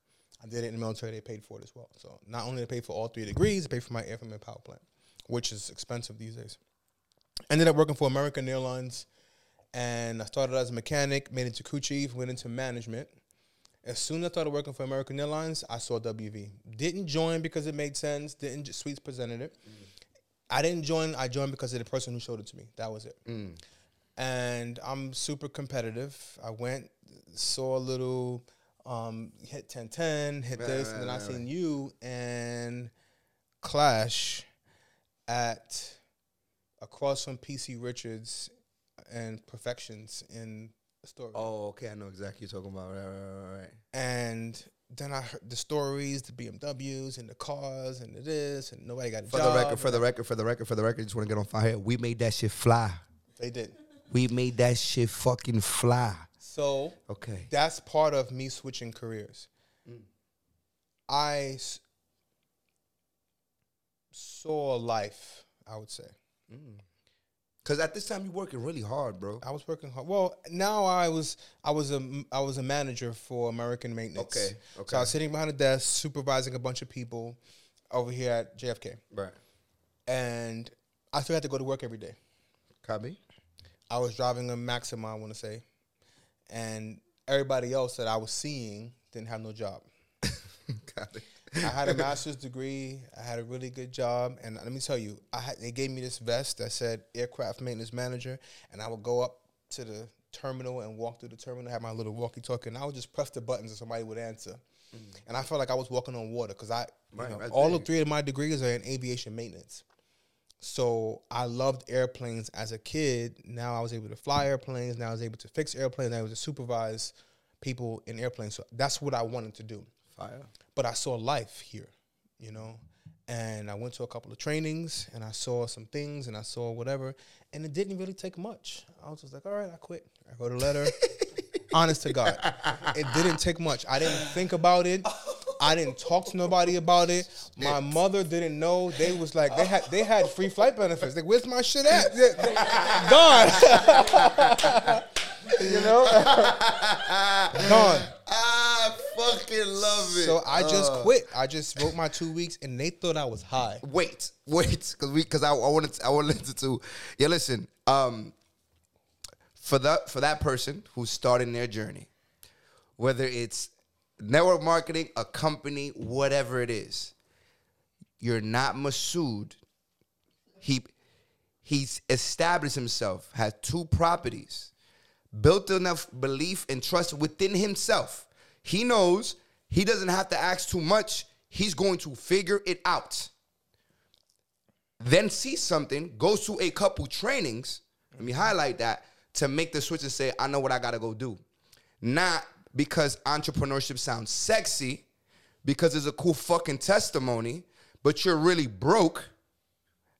Speaker 2: I did it in the military. They paid for it as well. So not only they paid for all three degrees, they paid for my airframe and power plant, which is expensive these days. Ended up working for American Airlines, and I started as a mechanic, made it to crew chief, went into management. As soon as I started working for American Airlines, I saw WV. Didn't join because it made sense. Didn't just Sweets presented it. I didn't join. I joined because of the person who showed it to me. That was it.
Speaker 1: Mm.
Speaker 2: And I'm super competitive. I went, saw a little, um, hit 1010, hit
Speaker 1: Right,
Speaker 2: this,
Speaker 1: right,
Speaker 2: and then I seen you and Clash at across from PC Richards and Perfections in Astoria.
Speaker 1: Oh, okay. I know exactly what you're talking about. Right, right, right.
Speaker 2: And then I heard the stories, the BMWs and the cars and the this, and nobody got a
Speaker 1: For
Speaker 2: job.
Speaker 1: the record, for the record, for the record, for the record, just want to get on fire. We made that shit fly.
Speaker 2: they did.
Speaker 1: We made that shit fucking fly.
Speaker 2: So
Speaker 1: Okay.
Speaker 2: that's part of me switching careers. Mm. I s- saw life, I would say. Mm.
Speaker 1: Because at this time, you're working really hard, bro.
Speaker 2: I was working hard. Well, now I was I was a I was a manager for American Maintenance.
Speaker 1: Okay, okay. So.
Speaker 2: I was sitting behind a desk supervising a bunch of people over here at JFK,
Speaker 1: Right.
Speaker 2: and I still had to go to work every day.
Speaker 1: Copy.
Speaker 2: I was driving a Maxima, I want to say, and everybody else that I was seeing didn't have no job.
Speaker 1: Got it.
Speaker 2: I had a master's degree. I had a really good job, and let me tell you, I had, they gave me this vest that said aircraft maintenance manager, and I would go up to the terminal and walk through the terminal, have my little walkie-talkie, and I would just press the buttons and somebody would answer. Mm. And I felt like I was walking on water because I, you know, all of three of my degrees are in aviation maintenance. So I loved airplanes as a kid. Now I was able to fly airplanes. Now I was able to fix airplanes. I was to supervise people in airplanes. So that's what I wanted to do
Speaker 1: Fire.
Speaker 2: but I saw life here, you know. And I went to a couple of trainings and I saw some things and I saw whatever. And it didn't really take much. I was just like, all right, I quit. I wrote a letter. Honest to God. It didn't take much. I didn't think about it. I didn't talk to nobody about it. My mother didn't know. They was like, they had they had free flight benefits. Like, where's my shit at? Gone. you know? Gone.
Speaker 1: I fucking love it.
Speaker 2: So I just
Speaker 1: Uh,
Speaker 2: quit. I just wrote my two weeks, and they thought I was high.
Speaker 1: Wait, wait, because we, because I, I wanted, I want to listen to. Yeah, listen. Um, for that, for that person who's starting their journey, whether it's network marketing, a company, whatever it is, you're not Masud. He, he's established himself, has two properties, built enough belief and trust within himself. He knows he doesn't have to ask too much. He's going to figure it out. Then see something, goes to a couple trainings. Let me highlight that to make the switch and say, I know what I gotta go do. Not because entrepreneurship sounds sexy, because it's a cool fucking testimony, but you're really broke,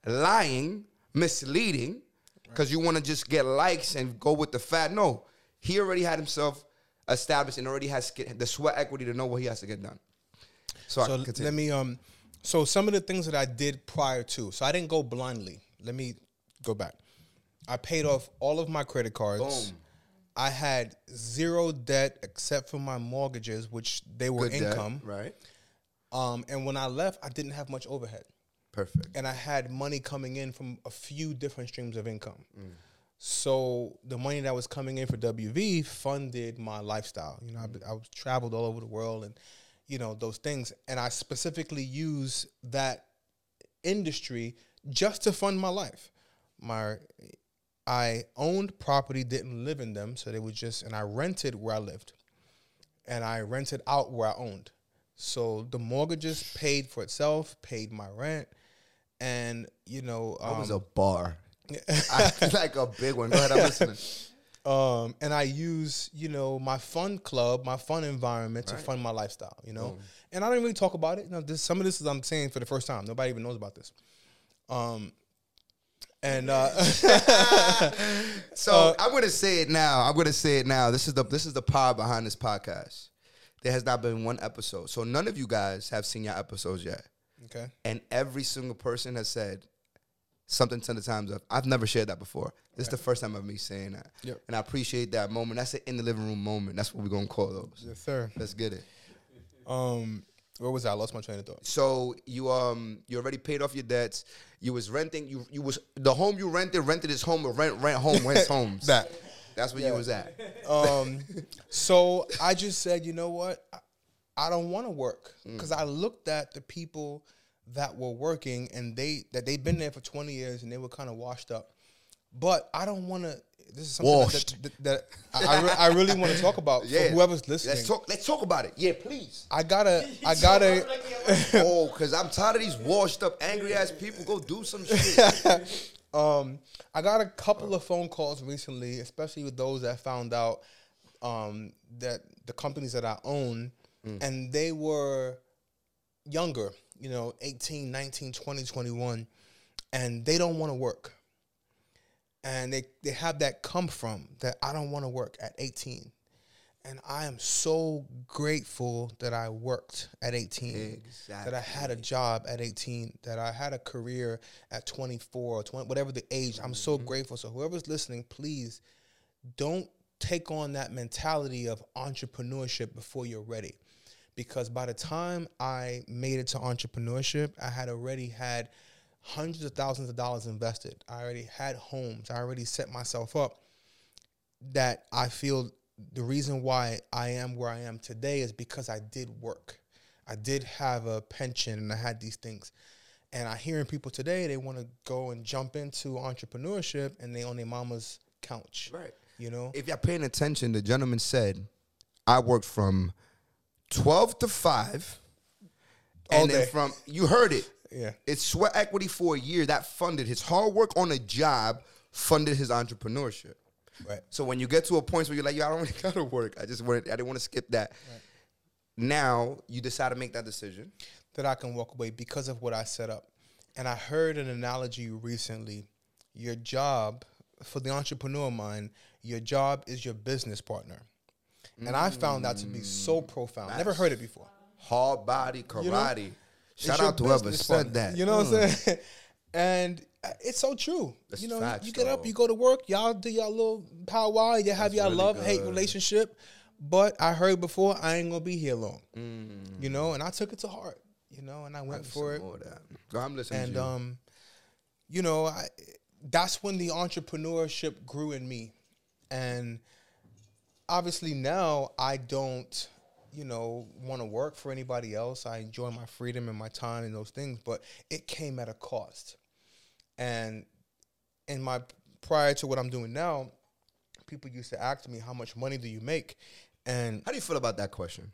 Speaker 1: lying, misleading, because you want to just get likes and go with the fat. No, he already had himself established and already has the sweat equity to know what he has to get done. So,
Speaker 2: So let me um. So some of the things that I did prior to, so I didn't go blindly. Let me go back. I paid off all of my credit cards.
Speaker 1: Boom.
Speaker 2: I had zero debt except for my mortgages, which they were
Speaker 1: Good
Speaker 2: income.
Speaker 1: right?
Speaker 2: Um, and when I left, I didn't have much overhead.
Speaker 1: Perfect.
Speaker 2: and I had money coming in from a few different streams of income.
Speaker 1: Mm.
Speaker 2: So the money that was coming in for WV funded my lifestyle. You know, I, I was traveled all over the world, and you know those things. And I specifically use that industry just to fund my life. My I owned property, didn't live in them, so they were just, and I rented where I lived, and I rented out where I owned. So the mortgages paid for itself, paid my rent, and you know,
Speaker 1: That was
Speaker 2: um,
Speaker 1: a bar. I, like a big one. Go ahead, I'm listening.
Speaker 2: um, and I use you know my fun club, my fun environment to fund my lifestyle. You know,
Speaker 1: Boom.
Speaker 2: and I didn't really talk about it. You know, this, some of this is I'm saying for the first time. Nobody even knows about this. Um, and uh,
Speaker 1: So I'm gonna say it now. I'm gonna say it now. This is the this is the power behind this podcast. There has not been one episode. So none of you guys have seen your episodes yet.
Speaker 2: okay,
Speaker 1: And every single person has said something ten times of I've never shared that before. This is the first time of me saying that.
Speaker 2: Yep.
Speaker 1: And I appreciate that moment. That's an in the living room moment. That's what we're gonna call those.
Speaker 2: yes, sir.
Speaker 1: Let's get it.
Speaker 2: Um, where was I? I lost my train of thought.
Speaker 1: So you um you already paid off your debts. You was renting. You you was the home you rented rented his home or rent rent home rents homes.
Speaker 2: That.
Speaker 1: That's where you was at.
Speaker 2: Um, so I just said, you know what? I, I don't want to work because I looked at the people that were working and they that they've been there for twenty years and they were kind of washed up. But I don't want to. This is something that-
Speaker 1: Washed.
Speaker 2: that, that, I, I, re- I really want to talk about
Speaker 1: Yeah.
Speaker 2: for whoever's listening.
Speaker 1: Let's talk. Let's talk about it. Yeah, please.
Speaker 2: I gotta, I gotta.
Speaker 1: oh, cause I'm tired of these washed up, angry ass people. Go do some shit.
Speaker 2: Um, I got a couple of phone calls recently, especially with those that found out um, that the companies that I own, and they were younger, you know, 18, 19, 20, 21, and they don't want to work. And they, they have that come from that I don't want to work at 18. And I am so grateful that I worked at 18, that I had a job at 18, that I had a career at 24 or 20, whatever the age. I'm so mm-hmm. grateful. So, whoever's listening, please don't take on that mentality of entrepreneurship before you're ready. Because by the time I made it to entrepreneurship, I had already had hundreds of thousands of dollars invested. I already had homes. I already set myself up that I feel the reason why I am where I am today is because I did work. I did have a pension and I had these things. And I hearing people today they want to go and jump into entrepreneurship and they on their mama's couch.
Speaker 1: Right.
Speaker 2: You know?
Speaker 1: If you're paying attention, the gentleman said, "I worked from 12 to 5,
Speaker 2: All
Speaker 1: and then from you heard it.
Speaker 2: Yeah.
Speaker 1: It's sweat equity for a year that funded his hard work on a job, funded his entrepreneurship.
Speaker 2: Right.
Speaker 1: So when you get to a point where you're like, yo, I don't really gotta work. I just wanted, I didn't want to skip that. Right. Now you decide to make that decision.
Speaker 2: that I can walk away because of what I set up. And I heard an analogy recently. Your job for the entrepreneur mind, your job is your business partner. And I found that to be so mm. profound. Never heard it before.
Speaker 1: Hard body
Speaker 2: You know,
Speaker 1: karate. Shout out to whoever said that.
Speaker 2: You know what
Speaker 1: Mm.
Speaker 2: I'm saying? and it's so true.
Speaker 1: That's
Speaker 2: you know,
Speaker 1: facts,
Speaker 2: you get up, you go to work, y'all do y'all little powwow, you have
Speaker 1: That's
Speaker 2: y'all
Speaker 1: really
Speaker 2: love hate relationship. But I heard before I ain't gonna be here long.
Speaker 1: Mm.
Speaker 2: You know, and I took it to heart. You know, and I went for it.
Speaker 1: Some more of that. Go, I'm listening
Speaker 2: and
Speaker 1: to you.
Speaker 2: um, you know, I, that's when the entrepreneurship grew in me, and obviously now I don't, you know, want to work for anybody else. I enjoy my freedom and my time and those things, but it came at a cost. And in my prior to what I'm doing now, people used to ask me, "How much money do you make?" And
Speaker 1: How do you feel about that question?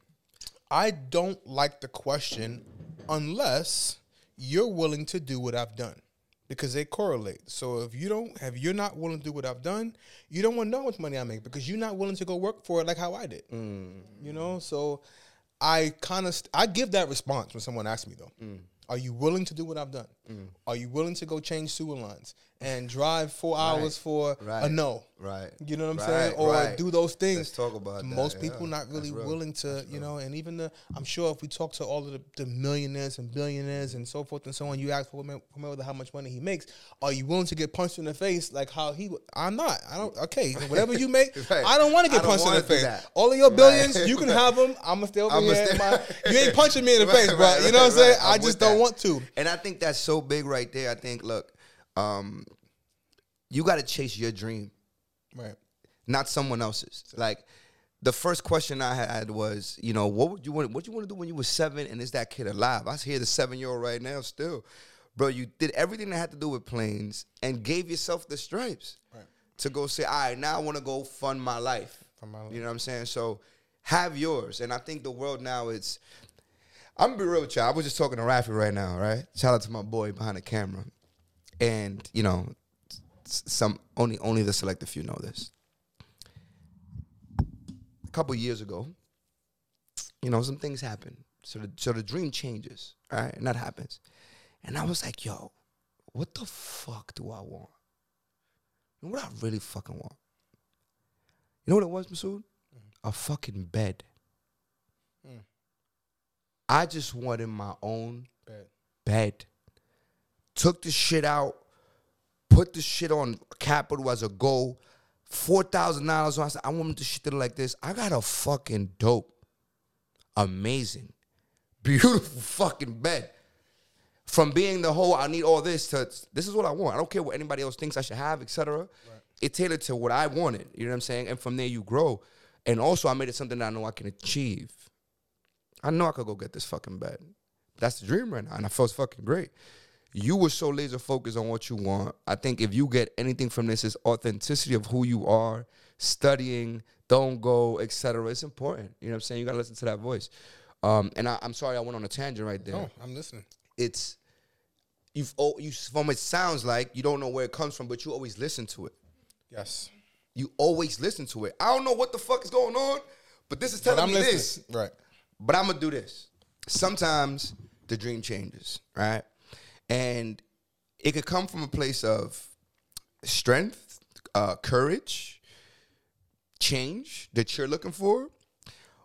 Speaker 2: I don't like the question unless you're willing to do what I've done because they correlate. So if you don't have you're not willing to do what I've done, you don't want to know how much money I make because you're not willing to go work for it like how I did. Mm. You know, so I kind of st- I give that response when someone asks me though. Mm. Are you willing to do what I've done? Are you willing to go change sewer lines and drive four hours for a no?
Speaker 1: Right.
Speaker 2: You know what I'm
Speaker 1: Right,
Speaker 2: saying? Or
Speaker 1: right.
Speaker 2: do those things.
Speaker 1: Let's talk about that,
Speaker 2: Most people
Speaker 1: yeah.
Speaker 2: not really
Speaker 1: real.
Speaker 2: willing to, you know, and even the I'm sure if we talk to all of the, the millionaires and billionaires and so forth and so on, you ask for whomever how much money he makes, are you willing to get punched in the face like how he? w- I'm not. I don't. Okay, whatever you make,
Speaker 1: Right.
Speaker 2: I don't want to get punched in the face.
Speaker 1: that.
Speaker 2: All of your
Speaker 1: Right.
Speaker 2: billions, you can have them. I'm gonna stay over
Speaker 1: I'ma
Speaker 2: here. My- you ain't punching me in the
Speaker 1: Right,
Speaker 2: face, bro.
Speaker 1: right,
Speaker 2: you know what I'm saying? I just don't want to.
Speaker 1: And I think that's so big right there. I think, look, um, you got to chase your dream,
Speaker 2: Right.
Speaker 1: not someone else's. Like the first question I had was, you know, what would you want? What you want to do when you were seven? And is that kid alive? I hear the seven year old right now still, bro. You did everything that had to do with planes and gave yourself the stripes
Speaker 2: Right.
Speaker 1: to go say, all right, now I want to go fund my life.
Speaker 2: Fund my life.
Speaker 1: You know what I'm saying? So have yours. And I think the world now it's I'm gonna be real with you. I was just talking to Rafi right now, right? Shout out to my boy behind the camera. And, you know, some only only the select few know this. A couple years ago, you know, some things happen. So the so the dream changes, right? And that happens. And I was like, yo, what the fuck do I want? Know what I really fucking want? You know what it was, Masud? A fucking bed.
Speaker 2: Mm.
Speaker 1: I just wanted my own
Speaker 2: Bad.
Speaker 1: bed. Took the shit out, put the shit on capital as a goal. Four thousand dollars. I said, I want the shit to look like this. I got a fucking dope, amazing, beautiful fucking bed. From being the whole, I need all this to this is what I want. I don't care what anybody else thinks I should have, etc. Right. It tailored to what I wanted. You know what I'm saying? And from there you grow. And also I made it something that I know I can achieve. I know I could go get this fucking bed. That's the dream right now. And I felt fucking great. You were so laser focused on what you want. I think if you get anything from this, is authenticity of who you are, studying, don't go, etc. It's important. You know what I'm saying? You gotta listen to that voice. Um, and I, am sorry I went on a tangent right there.
Speaker 2: No, I'm listening.
Speaker 1: It's you've oh, you from it sounds like you don't know where it comes from, but you always listen to it.
Speaker 2: Yes.
Speaker 1: You always listen to it. I don't know what the fuck is going on, but this is telling me listening. this.
Speaker 2: Right.
Speaker 1: But I'm gonna do this. Sometimes the dream changes, right? And it could come from a place of strength, uh, courage, change that you're looking for,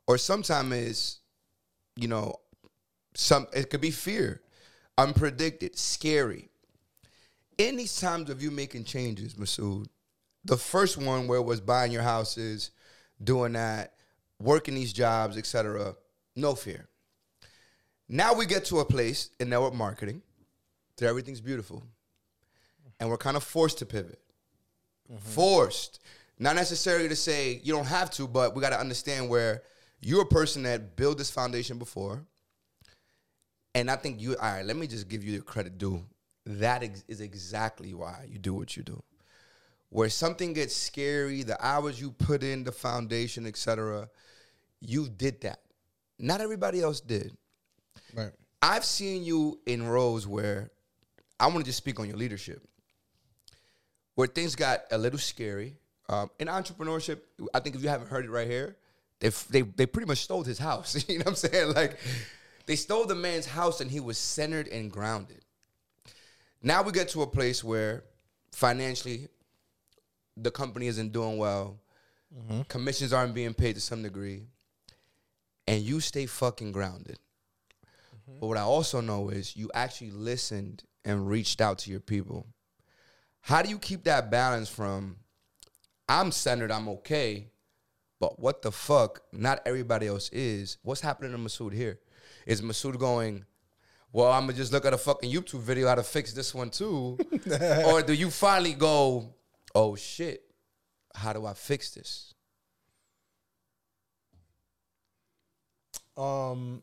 Speaker 1: or sometimes is, you know, some it could be fear, unpredicted, scary. In these times of you making changes, Masud, the first one where it was buying your houses, doing that, working these jobs, etc. No fear. Now we get to a place in network marketing that everything's beautiful. And we're kind of forced to pivot. Mm-hmm. Forced. Not necessarily to say you don't have to, but we got to understand where you're a person that built this foundation before. And I think you, all right, let me just give you the credit due. That ex- is exactly why you do what you do. Where something gets scary, the hours you put in, the foundation, etc., you did that. Not everybody else did.
Speaker 2: Right.
Speaker 1: I've seen you in roles where I want to just speak on your leadership, where things got a little scary. Um, in entrepreneurship, I think if you haven't heard it right here, they they they pretty much stole his house. you know what I'm saying? Like they stole the man's house and he was centered and grounded. Now we get to a place where financially the company isn't doing well. Mm-hmm. Commissions aren't being paid to some degree. And you stay fucking grounded. Mm-hmm. But what I also know is you actually listened and reached out to your people. How do you keep that balance from I'm centered, I'm okay, but what the fuck? Not everybody else is. What's happening to Masud here? Is Masud going, well, I'm gonna just look at a fucking YouTube video how to fix this one too? or do you finally go, oh shit, how do I fix this?
Speaker 2: Um,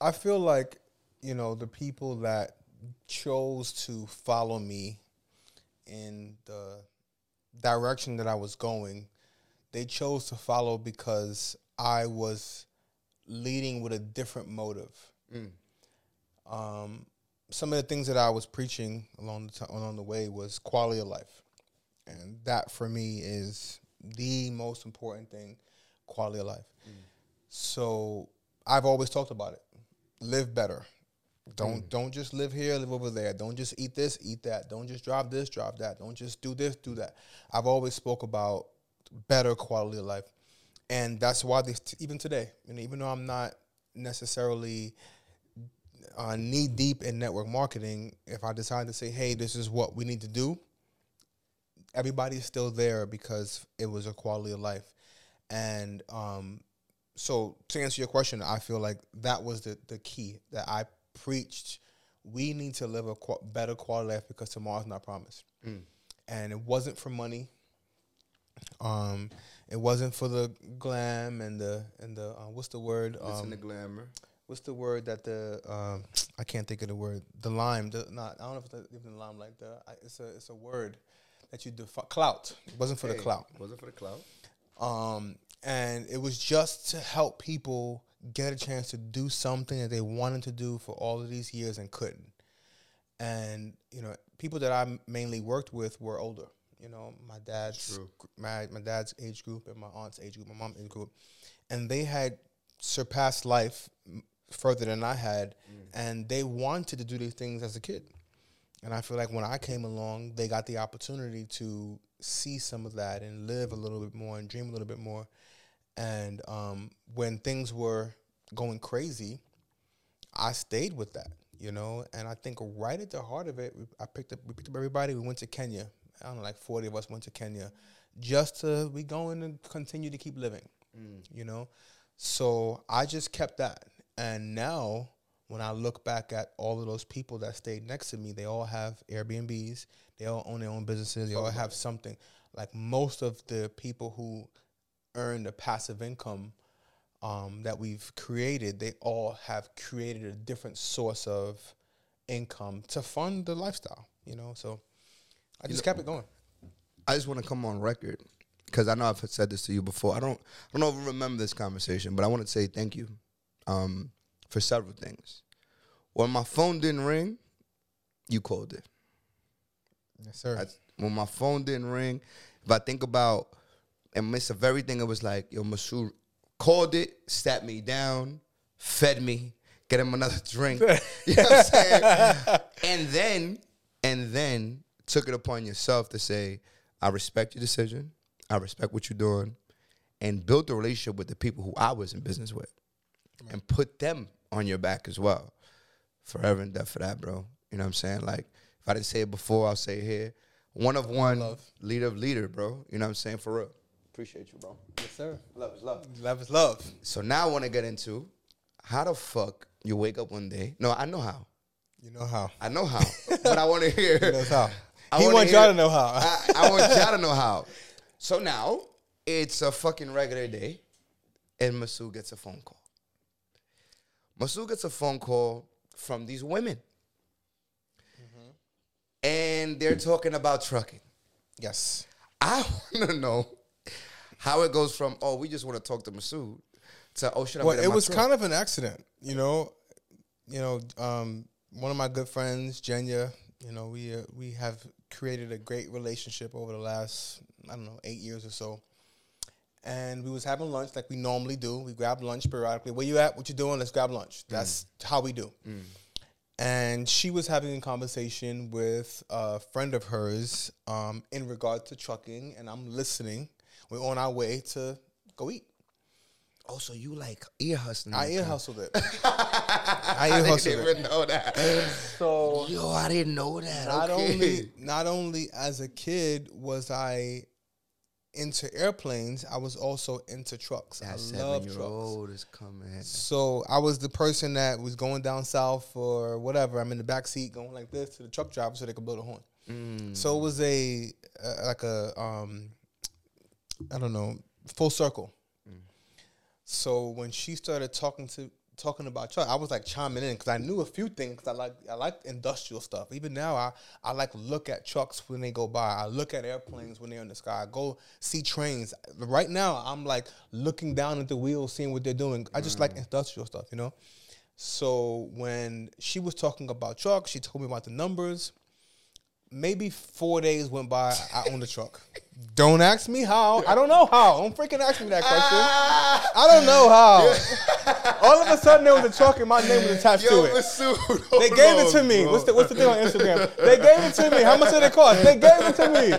Speaker 2: I feel like you know the people that chose to follow me in the direction that I was going, they chose to follow because I was leading with a different motive. Mm. Um, some of the things that I was preaching along the t- along the way was quality of life, and that for me is the most important thing, quality of life. Mm. So I've always talked about it live better. Don't mm. don't just live here, live over there. Don't just eat this, eat that. Don't just drive this, drive that. Don't just do this, do that. I've always spoke about better quality of life, and that's why this even today, and even though I'm not necessarily uh, knee deep in network marketing, if I decide to say, "Hey, this is what we need to do," everybody's still there because it was a quality of life, and um, so to answer your question, I feel like that was the the key that I preached. We need to live a qu- better quality life because tomorrow's not promised, mm. and it wasn't for money. Um, it wasn't for the glam and the and the uh, what's the word?
Speaker 1: Um, the glamour.
Speaker 2: What's the word that the um, I can't think of the word. The lime. The not. I don't know if it's even the lime like the. I, it's a it's a word that you define. Clout. It wasn't for hey, the clout.
Speaker 1: Wasn't for the clout.
Speaker 2: Um, and it was just to help people get a chance to do something that they wanted to do for all of these years and couldn't. And you know, people that I mainly worked with were older. You know, my dad's my my dad's age group and my aunt's age group, my mom's age group, and they had surpassed life further than I had, mm. and they wanted to do these things as a kid. And I feel like when I came along, they got the opportunity to see some of that and live a little bit more and dream a little bit more. And um, when things were going crazy, I stayed with that, you know. And I think right at the heart of it, I picked up, we picked up everybody. We went to Kenya. I don't know, like forty of us went to Kenya, just to we going and continue to keep living, mm. you know. So I just kept that, And now, when I look back at all of those people that stayed next to me, they all have Airbnbs. They all own their own businesses. They all have something. Like most of the people who earn the passive income um, that we've created, they all have created a different source of income to fund the lifestyle. You know, so I just kept it going.
Speaker 1: I just want to come on record because I know I've said this to you before. I don't, I don't know you remember this conversation, but I want to say thank you um, for several things. When my phone didn't ring, you called it.
Speaker 2: Yes, sir.
Speaker 1: I, when my phone didn't ring, if I think about and midst of everything, it was like, yo, Masud called it, sat me down, fed me, get him another drink. you know what I'm saying? and then, and then took it upon yourself to say, I respect your decision. I respect what you're doing. And built a relationship with the people who I was in business with. And put them on your back as well. Forever and death for that, bro. You know what I'm saying? Like, if I didn't say it before, I'll say it here. One of one,
Speaker 2: Love.
Speaker 1: leader of leader, bro. You know what I'm saying? For real. Appreciate you, bro.
Speaker 2: Yes, sir.
Speaker 1: Love is love.
Speaker 2: Love is love.
Speaker 1: So now I want to get into how the fuck you wake up one day. No, I know how.
Speaker 2: You know how.
Speaker 1: I know how. but I want to hear.
Speaker 2: He knows how.
Speaker 1: I
Speaker 2: he wants y'all to know how.
Speaker 1: I, I want y'all to know how. So now it's a fucking regular day, and Masud gets a phone call. Masud gets a phone call from these women, and they're talking about trucking.
Speaker 2: yes.
Speaker 1: I want to know how it goes from oh we just want to talk to Masud to oh should I?
Speaker 2: Well, it was
Speaker 1: truck?
Speaker 2: kind of an accident, you know. You know, um, one of my good friends, Jenya. You know, we uh, we have created a great relationship over the last I don't know eight years or so. And we was having lunch like we normally do. We grab lunch periodically. Where you at? What you doing? Let's grab lunch. That's how we do. And she was having a conversation with a friend of hers um, in regard to trucking, and I'm listening. We're on our way to go eat.
Speaker 1: Oh, so you like ear hustling?
Speaker 2: I ear hustled it.
Speaker 1: I
Speaker 2: ear
Speaker 1: didn't
Speaker 2: hustled it.
Speaker 1: even know that.
Speaker 2: So
Speaker 1: Yo, I didn't know that.
Speaker 2: not
Speaker 1: okay.
Speaker 2: only not only as a kid was I into airplanes, I was also into trucks.
Speaker 1: that
Speaker 2: I love trucks.
Speaker 1: old is coming.
Speaker 2: So I was the person that was going down south or whatever. I'm in the back seat going like this to the truck driver so they could blow the horn.
Speaker 1: Mm.
Speaker 2: So it was a uh, like a um I don't know full circle. So when she started talking to talking about truck, I was like chiming in because I knew a few things. I like I like industrial stuff. Even now, I I like look at trucks when they go by. I look at airplanes when they're in the sky. I go see trains. Right now, I'm like looking down at the wheels, seeing what they're doing. I just like mm. industrial stuff, you know. So when she was talking about trucks, she told me about the numbers maybe four days went by. I owned a truck. Don't ask me how. I don't know how. Don't freaking ask me that question. Ah. I don't know how. All of a sudden, there was a truck and my name was attached
Speaker 1: Yo,
Speaker 2: to it.
Speaker 1: Masud,
Speaker 2: They gave it to me.
Speaker 1: bro.
Speaker 2: What's the What's the thing on Instagram? They gave it to me. How much did it cost? They gave it to me.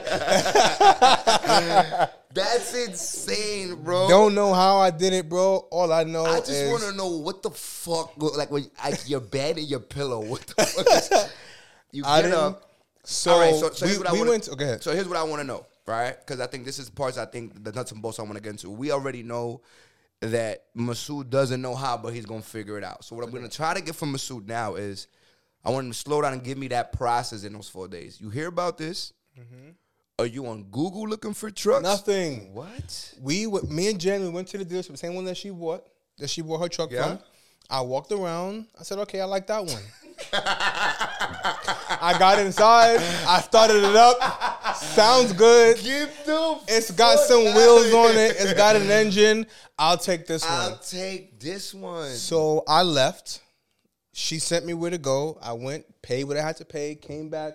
Speaker 1: That's insane, bro.
Speaker 2: Don't know how I did it, bro. All I know
Speaker 1: I just want to know what the fuck, like when like your bed and your pillow. What the fuck? Is, you
Speaker 2: I
Speaker 1: get up.
Speaker 2: So,
Speaker 1: All right, so, so
Speaker 2: we,
Speaker 1: here's what I wanna,
Speaker 2: went. okay.
Speaker 1: So here's what I want to know, right? Because I think this is parts I think the nuts and bolts I want to get into. We already know that Masud doesn't know how, but he's gonna figure it out. So what I'm gonna try to get from Masud now is, I want him to slow down and give me that process in those four days. You hear about this? Mm-hmm. Are you on Google looking for trucks?
Speaker 2: Nothing.
Speaker 1: What?
Speaker 2: we me and Jen, we went to the dealership, the same one that she bought, that she bought her truck
Speaker 1: Yeah.
Speaker 2: from. I walked around. I said, okay, I like that one. I got inside. I started it up. Sounds good.
Speaker 1: Give the.
Speaker 2: It's got some wheels on it. It's got an engine. I'll take this one.
Speaker 1: I'll
Speaker 2: one.
Speaker 1: take this one.
Speaker 2: So I left. She sent me where to go. I went, paid what I had to pay, came back.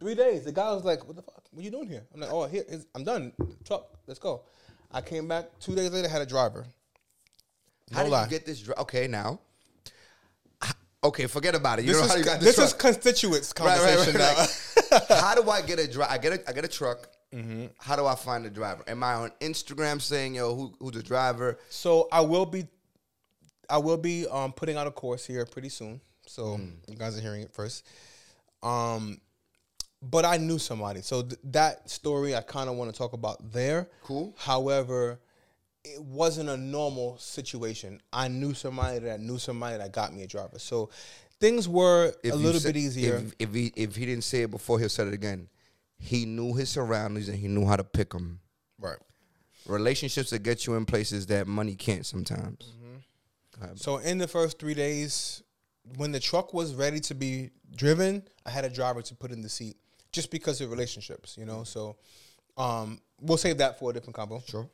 Speaker 2: Three days. The guy was like, "What the fuck? What are you doing here?" I'm like, "Oh, here, I'm done. Truck, let's go." I came back two days later. Had a driver.
Speaker 1: How
Speaker 2: No
Speaker 1: did
Speaker 2: lie.
Speaker 1: you get this? Dr- okay, now. Okay, forget about it. You
Speaker 2: This
Speaker 1: know
Speaker 2: is
Speaker 1: how you got the
Speaker 2: this
Speaker 1: truck.
Speaker 2: is constituents
Speaker 1: Right, right,
Speaker 2: conversation
Speaker 1: right,
Speaker 2: now.
Speaker 1: like, how do I get a driver? I get a I get a truck.
Speaker 2: Mm-hmm.
Speaker 1: How do I find a driver? Am I on Instagram saying yo who who's the driver?
Speaker 2: so I will be, I will be um putting out a course here pretty soon. So
Speaker 1: Mm.
Speaker 2: you guys are hearing it first. Um, but I knew somebody. So th- that story I kind of want to talk about there.
Speaker 1: Cool.
Speaker 2: However, it wasn't a normal situation. I knew somebody that knew somebody that got me a driver. So things were
Speaker 1: If
Speaker 2: a little
Speaker 1: sa-
Speaker 2: bit easier.
Speaker 1: If, if he if he didn't say it before, he'll say it again. He knew his surroundings and he knew how to pick them.
Speaker 2: right.
Speaker 1: Relationships that get you in places that money can't sometimes.
Speaker 2: Mm-hmm. So in the first three days, when the truck was ready to be driven, I had a driver to put in the seat just because of relationships, you know. So um, we'll save that for a different combo.
Speaker 1: Sure.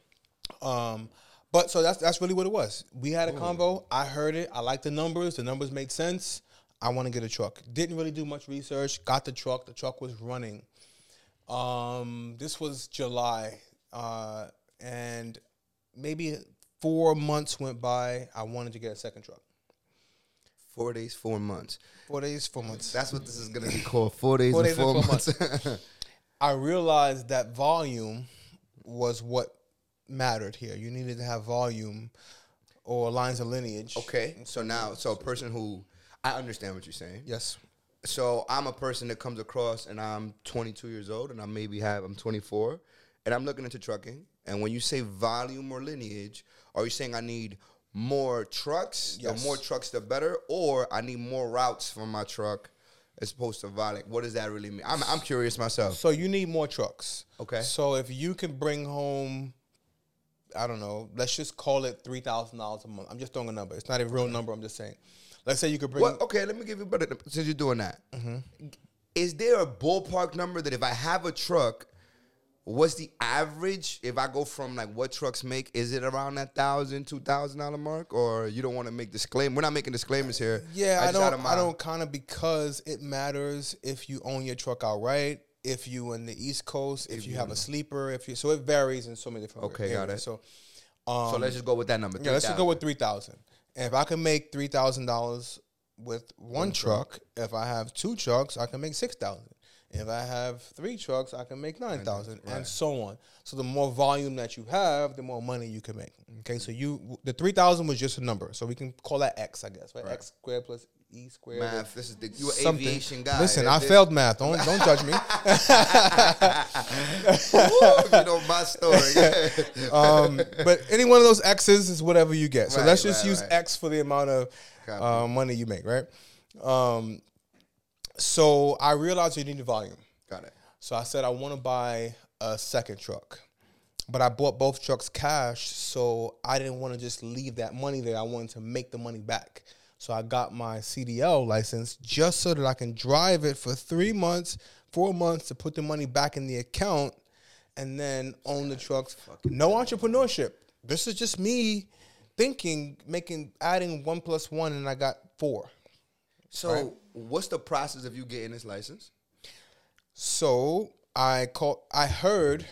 Speaker 2: Um, but so that's that's really what it was. We had a convo. I heard it. I liked the numbers. The numbers made sense. I want to get a truck. Didn't really do much research. Got the truck. The truck was running. Um, this was July, uh, and maybe four months went by. I wanted to get a second truck.
Speaker 1: Four days, four months.
Speaker 2: Four days, four months.
Speaker 1: That's what this is gonna be called. Four days,
Speaker 2: Four
Speaker 1: and
Speaker 2: days
Speaker 1: four,
Speaker 2: and four
Speaker 1: months.
Speaker 2: I realized that volume was what mattered here. You needed to have volume or lines of lineage.
Speaker 1: okay. So now, so a person who I understand what you're saying.
Speaker 2: Yes.
Speaker 1: So I'm a person that comes across, and I'm 22 years old, and I maybe have I'm 24, and I'm looking into trucking. And when you say volume or lineage, are you saying I need more trucks?
Speaker 2: Yes.
Speaker 1: The more trucks, the better, or I need more routes for my truck as opposed to volume? What does that really mean? I'm I'm curious myself.
Speaker 2: So you need more trucks.
Speaker 1: Okay.
Speaker 2: So if you can bring home, I don't know, let's just call it three thousand dollars a month. I'm just throwing a number. It's not a real number. I'm just saying. Let's say you could bring.
Speaker 1: Well, okay, let me give you better since you're doing that. Mm-hmm. Is there a ballpark number that if I have a truck, what's the average? If I go from like what trucks make, is it around that thousand, two thousand dollar mark, or you don't want to make disclaim? We're not making disclaimers here.
Speaker 2: Yeah, I,
Speaker 1: out
Speaker 2: don't. I don't kind of because it matters if you own your truck outright, if you in the East Coast, if, you have a sleeper, if you. So it varies in so many different.
Speaker 1: Okay,
Speaker 2: areas.
Speaker 1: got it.
Speaker 2: So, um,
Speaker 1: So let's just go with that number.
Speaker 2: yeah, let's just go with three thousand. And if I can make three thousand dollars with one, truck, if I have two trucks, I can make six thousand. If I have three trucks, I can make nine thousand, and so on. So the more volume that you have, the more money you can make. Okay, so you the three thousand was just a number, so we can call that X, I guess, right? X squared plus E squared.
Speaker 1: math. This is the you
Speaker 2: something.
Speaker 1: aviation guy.
Speaker 2: Listen, I
Speaker 1: this-
Speaker 2: failed math. Don't don't judge me.
Speaker 1: You know my story.
Speaker 2: um, but any one of those X's is whatever you get. So
Speaker 1: Right,
Speaker 2: let's just
Speaker 1: right,
Speaker 2: use
Speaker 1: right.
Speaker 2: X for the amount of uh, money you make, right? Um, so I realized you needed volume.
Speaker 1: Got it.
Speaker 2: So I said I want to buy a second truck, but I bought both trucks cash, so I didn't want to just leave that money there. I wanted to make the money back. So I got my CDL license just so that I can drive it for three months, four months to put the money back in the account, and then own the trucks. No entrepreneurship. This is just me thinking, making, adding one plus one, and I got four.
Speaker 1: So what's the process of you getting this license?
Speaker 2: So I called. I heard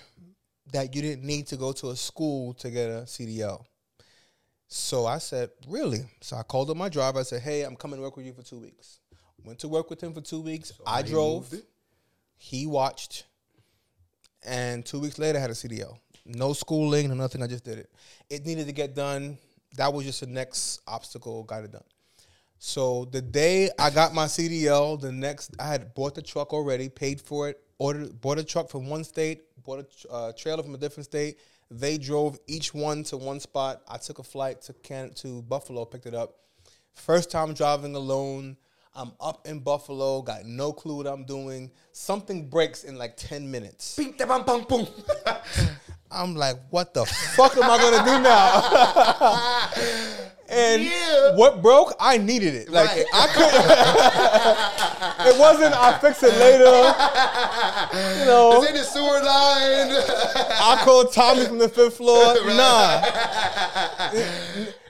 Speaker 2: that you didn't need to go to a school to get a CDL. So I said, really? So I called up my driver. I said, hey, I'm coming to work with you for two weeks. Went to work with him for two weeks. I drove. He watched. And two weeks later, I had a CDL. No schooling, no nothing. I just did it. It needed to get done. That was just the next obstacle. Got it done. So the day I got my CDL, the next I had bought the truck already, paid for it, ordered bought a truck from one state, bought a uh, trailer from a different state. They drove each one to one spot. I took a flight to Can to Buffalo, picked it up. First time driving alone. I'm up in Buffalo, got no clue what I'm doing. Something breaks in like 10 minutes.
Speaker 1: Bing, da, bam, bam, boom.
Speaker 2: I'm like, what the fuck am I gonna do now? and
Speaker 1: Yeah.
Speaker 2: what broke? I needed it. Like
Speaker 1: Right.
Speaker 2: I couldn't. it wasn't. I fix it later. You know,
Speaker 1: It's in the sewer line.
Speaker 2: I called Tommy from the fifth floor. Nah,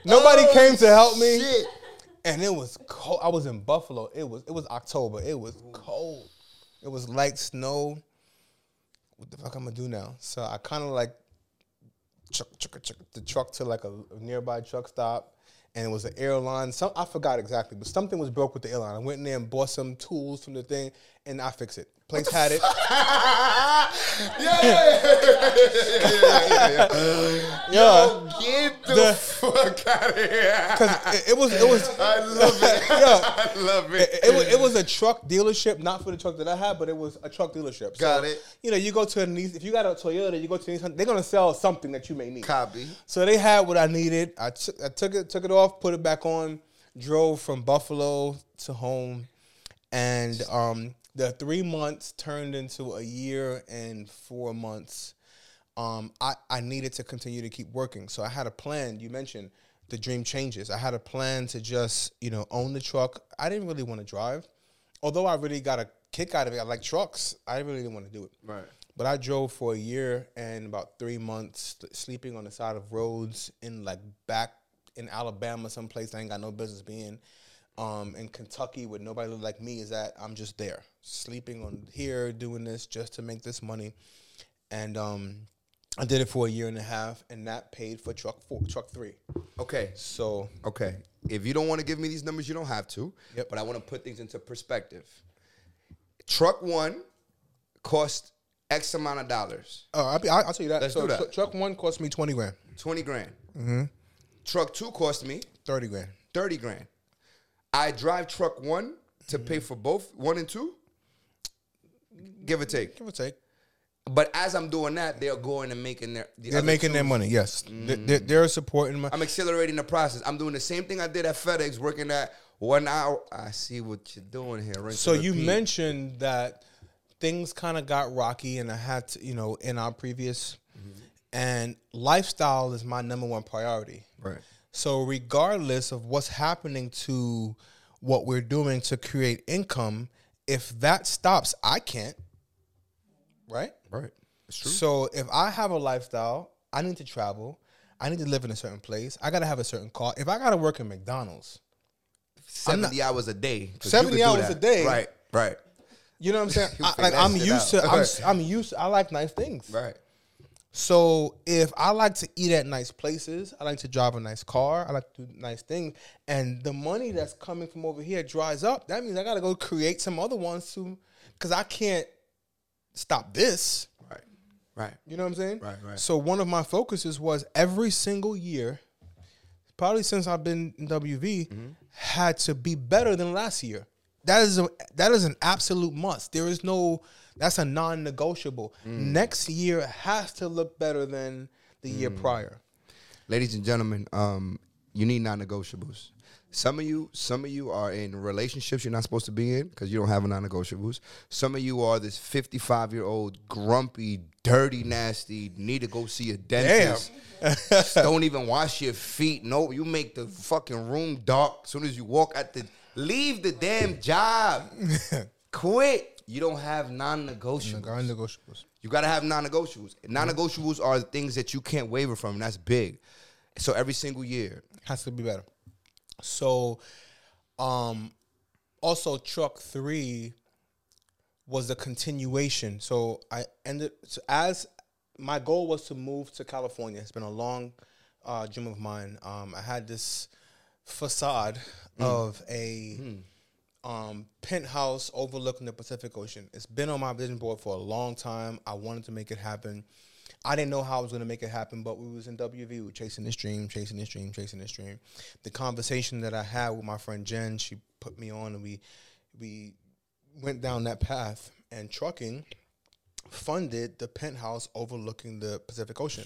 Speaker 2: nobody
Speaker 1: Oh,
Speaker 2: came to help me.
Speaker 1: shit.
Speaker 2: And it was cold. I was in Buffalo. It was it was October. It was cold. It was light snow. What the fuck I'm gonna do now? So I kind of like chuck, chuck, chuck the truck to like a, a nearby truck stop, and it was an airline. Some I forgot exactly, but something was broke with the airline. I went in there and bought some tools from the thing, and I fix it. Place had it.
Speaker 1: yeah, yeah, yeah, yeah. Yo, get the, the fuck out of here.
Speaker 2: Because it, it, was, it was.
Speaker 1: I love it. yeah, I love it.
Speaker 2: It, it, was, it was a truck dealership, not for the truck that I had, but it was a truck dealership.
Speaker 1: Got it.
Speaker 2: You know, you go to a Nissan. If you got a Toyota, you go to Nissan. They're gonna sell something that you may need.
Speaker 1: Copy.
Speaker 2: So they had what I needed. I, t- I took it, took it off, put it back on, drove from Buffalo to home, and um the three months turned into a year and four months. Um, I, I needed to continue to keep working. So I had a plan. You mentioned the dream changes. I had a plan to just, you know, own the truck. I didn't really want to drive. Although I really got a kick out of it. I like trucks. I really didn't want to do it.
Speaker 1: Right.
Speaker 2: But I drove for a year and about three months sleeping on the side of roads in like back in Alabama, someplace I ain't got no business being um, in Kentucky where nobody look like me is that I'm just there, sleeping on here, doing this just to make this money. And um, I did it for a year and a half, and that paid for truck four, truck three.
Speaker 1: Okay.
Speaker 2: So
Speaker 1: okay, if you don't want to give me these numbers, you don't have to.
Speaker 2: Yep.
Speaker 1: But I want to put things into perspective. Truck one cost X amount of dollars.
Speaker 2: Oh, I'll, be, I'll, I'll tell you that.
Speaker 1: Let's
Speaker 2: so
Speaker 1: do that.
Speaker 2: Tr- truck one cost me twenty grand.
Speaker 1: Twenty grand.
Speaker 2: Mm-hmm.
Speaker 1: Truck two cost me
Speaker 2: thirty grand.
Speaker 1: Thirty grand. I drive truck one to mm-hmm. pay for both one and two. Give or take.
Speaker 2: Give or take.
Speaker 1: But as I'm doing that, they're going and making their.
Speaker 2: The they're making their money. Yes, mm. they're, they're, supporting. My-
Speaker 1: I'm accelerating the process. I'm doing the same thing I did at FedEx, working at one hour. I see what you're doing here.
Speaker 2: so you mentioned that things kind of got rocky, and I had to, you know, in our previous, mm-hmm. and lifestyle is my number one priority.
Speaker 1: Right.
Speaker 2: So regardless of what's happening to what we're doing to create income, if that stops, I can't. Right?
Speaker 1: Right. It's true.
Speaker 2: So if I have a lifestyle, I need to travel. I need to live in a certain place. I gotta have a certain car. If I gotta work in McDonald's,
Speaker 1: seventy not, hours a day.
Speaker 2: Seventy hours a day.
Speaker 1: Right. Right.
Speaker 2: You know what I'm saying? I, like I'm used to. I'm, I'm used. To, I like nice things.
Speaker 1: Right.
Speaker 2: So if I like to eat at nice places, I like to drive a nice car, I like to do nice things, and the money that's coming from over here dries up, that means I gotta go create some other ones to, because I can't stop this.
Speaker 1: Right. Right.
Speaker 2: You know what I'm saying?
Speaker 1: Right. Right.
Speaker 2: So one of my focuses was every single year, probably since I've been in WV, mm-hmm. had to be better than last year. That is a that is an absolute must. There is no that's a non-negotiable. Mm. Next year has to look better than the mm. year prior.
Speaker 1: Ladies and gentlemen, um, you need non-negotiables. Some of you, some of you are in relationships you're not supposed to be in because you don't have a non-negotiables. Some of you are this 55 year old grumpy, dirty, nasty, need to go see a dentist. don't even wash your feet. No, you make the fucking room dark as soon as you walk at the. Leave the damn job. Quit. You don't have non-negotiables.
Speaker 2: Non-negotiables.
Speaker 1: You got to have non-negotiables. Non-negotiables are the things that you can't waver from, and that's big. So every single year
Speaker 2: has to be better. So, um, also truck three was a continuation. So I ended so as my goal was to move to California. It's been a long uh, dream of mine. Um, I had this facade mm. of a. Mm um, penthouse overlooking the Pacific Ocean. It's been on my vision board for a long time. I wanted to make it happen. I didn't know how I was going to make it happen, but we was in WV, we were chasing this dream, chasing this dream, chasing this dream. The conversation that I had with my friend Jen, she put me on, and we we went down that path. And trucking funded the penthouse overlooking the Pacific Ocean.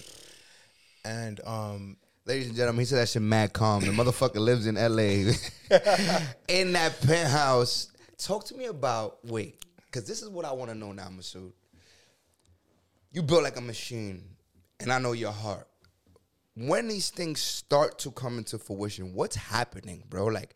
Speaker 2: And um,
Speaker 1: Ladies and gentlemen, he said that shit mad calm. The motherfucker lives in LA. in that penthouse. Talk to me about wait, because this is what I want to know now, Masud. You built like a machine, and I know your heart. When these things start to come into fruition, what's happening, bro? Like,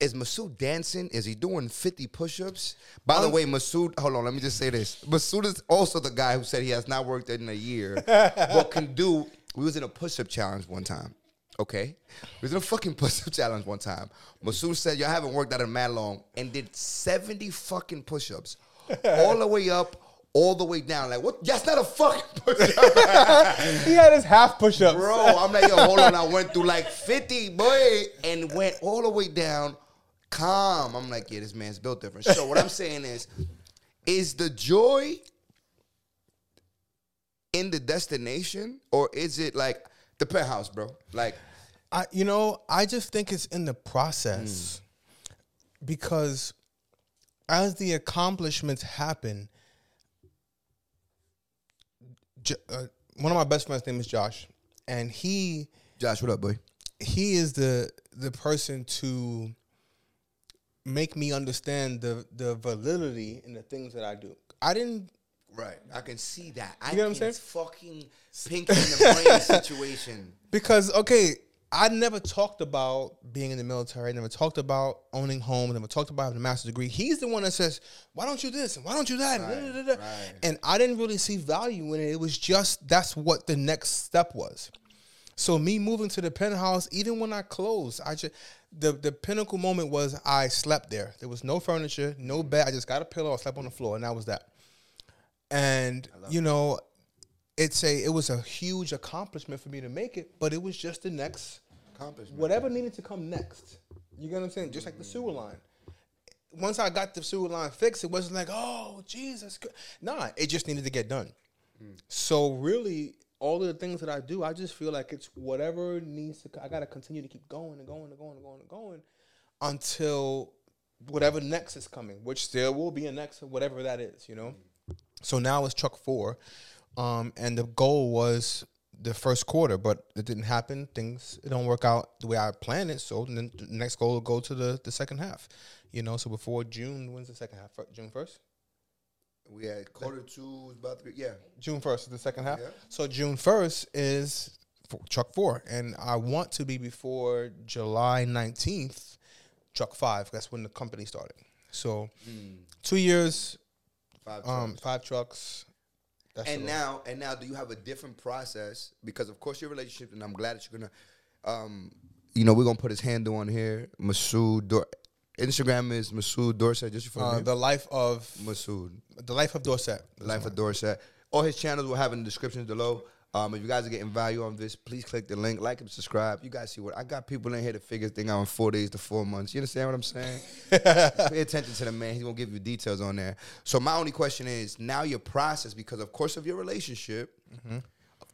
Speaker 1: is Masud dancing? Is he doing 50 push-ups? By the um, way, Masud, hold on, let me just say this. Masud is also the guy who said he has not worked in a year, but can do we was in a push-up challenge one time. Okay, we was in a fucking push-up challenge one time. Masud said, "Y'all haven't worked out in mad long," and did seventy fucking push-ups, all the way up, all the way down. Like, what? That's not a fucking push-up.
Speaker 2: he had his half push-ups,
Speaker 1: bro. I'm like, yo, hold on. I went through like fifty, boy, and went all the way down, calm. I'm like, yeah, this man's built different. So what I'm saying is is the joy in the destination or is it like the penthouse, bro? Like
Speaker 2: I, you know, I just think it's in the process because as the accomplishments happen, J- uh, one of my best friends' name is Josh, and he
Speaker 1: Josh, what up, boy?
Speaker 2: he is the the person to make me understand the the validity in the things that I do. I didn't
Speaker 1: Right. I can see that. I
Speaker 2: You know what I'm saying?
Speaker 1: it's fucking pink in the brain situation.
Speaker 2: because okay, I never talked about being in the military. I never talked about owning home. Never talked about having a master's degree. He's the one that says, "Why don't you this? and Why don't you that?" and da, da, da, da.
Speaker 1: right.
Speaker 2: And I didn't really see value in it. It was just that's what the next step was. So me moving to the penthouse, even when I closed, I just the the pinnacle moment was I slept there. There was no furniture, no bed. I just got a pillow. I slept on the floor, and that was that. And you know, it's a it was a huge accomplishment for me to make it, but it was just the next
Speaker 1: Accomplishment.
Speaker 2: whatever needed to come next. You get what I'm saying? Just like the sewer line. Once I got the sewer line fixed, it wasn't like, oh Jesus. Christ." Nah, it just needed to get done. So really, all of the things that I do, I just feel like it's whatever needs to. I gotta continue to keep going and going and going and going and going until whatever next is coming, which there will be a next, whatever that is. You know. So now it's truck four, um, and the goal was the first quarter, but it didn't happen. Things it don't work out the way I planned it. So then the next goal will go to the the second half. You know, so before June, when's the second half? June first.
Speaker 1: We had quarter two was about to be yeah.
Speaker 2: June first is the second half.
Speaker 1: Yeah.
Speaker 2: So June first is for truck four, and I want to be before July nineteenth, truck five. That's when the company started. So two years,
Speaker 1: Five
Speaker 2: um,
Speaker 1: trucks.
Speaker 2: five trucks. That's
Speaker 1: and now and now do you have a different process? Because of course your relationship and i'm glad that you're gonna um you know we're gonna put his handle on here. Masud Dor- instagram is Masud Dorsett just your
Speaker 2: uh, the life of
Speaker 1: Masud.
Speaker 2: the life of Dorsett.
Speaker 1: The life of Dorsett. All his channels will have in the description below um, if you guys are getting value on this, please click the link, like and subscribe. You guys see what I got people in here to figure this thing out in four days to four months. You understand what I'm saying? Pay attention to the man. He's gonna give you details on there. So my only question is now your process, because of course of your relationship,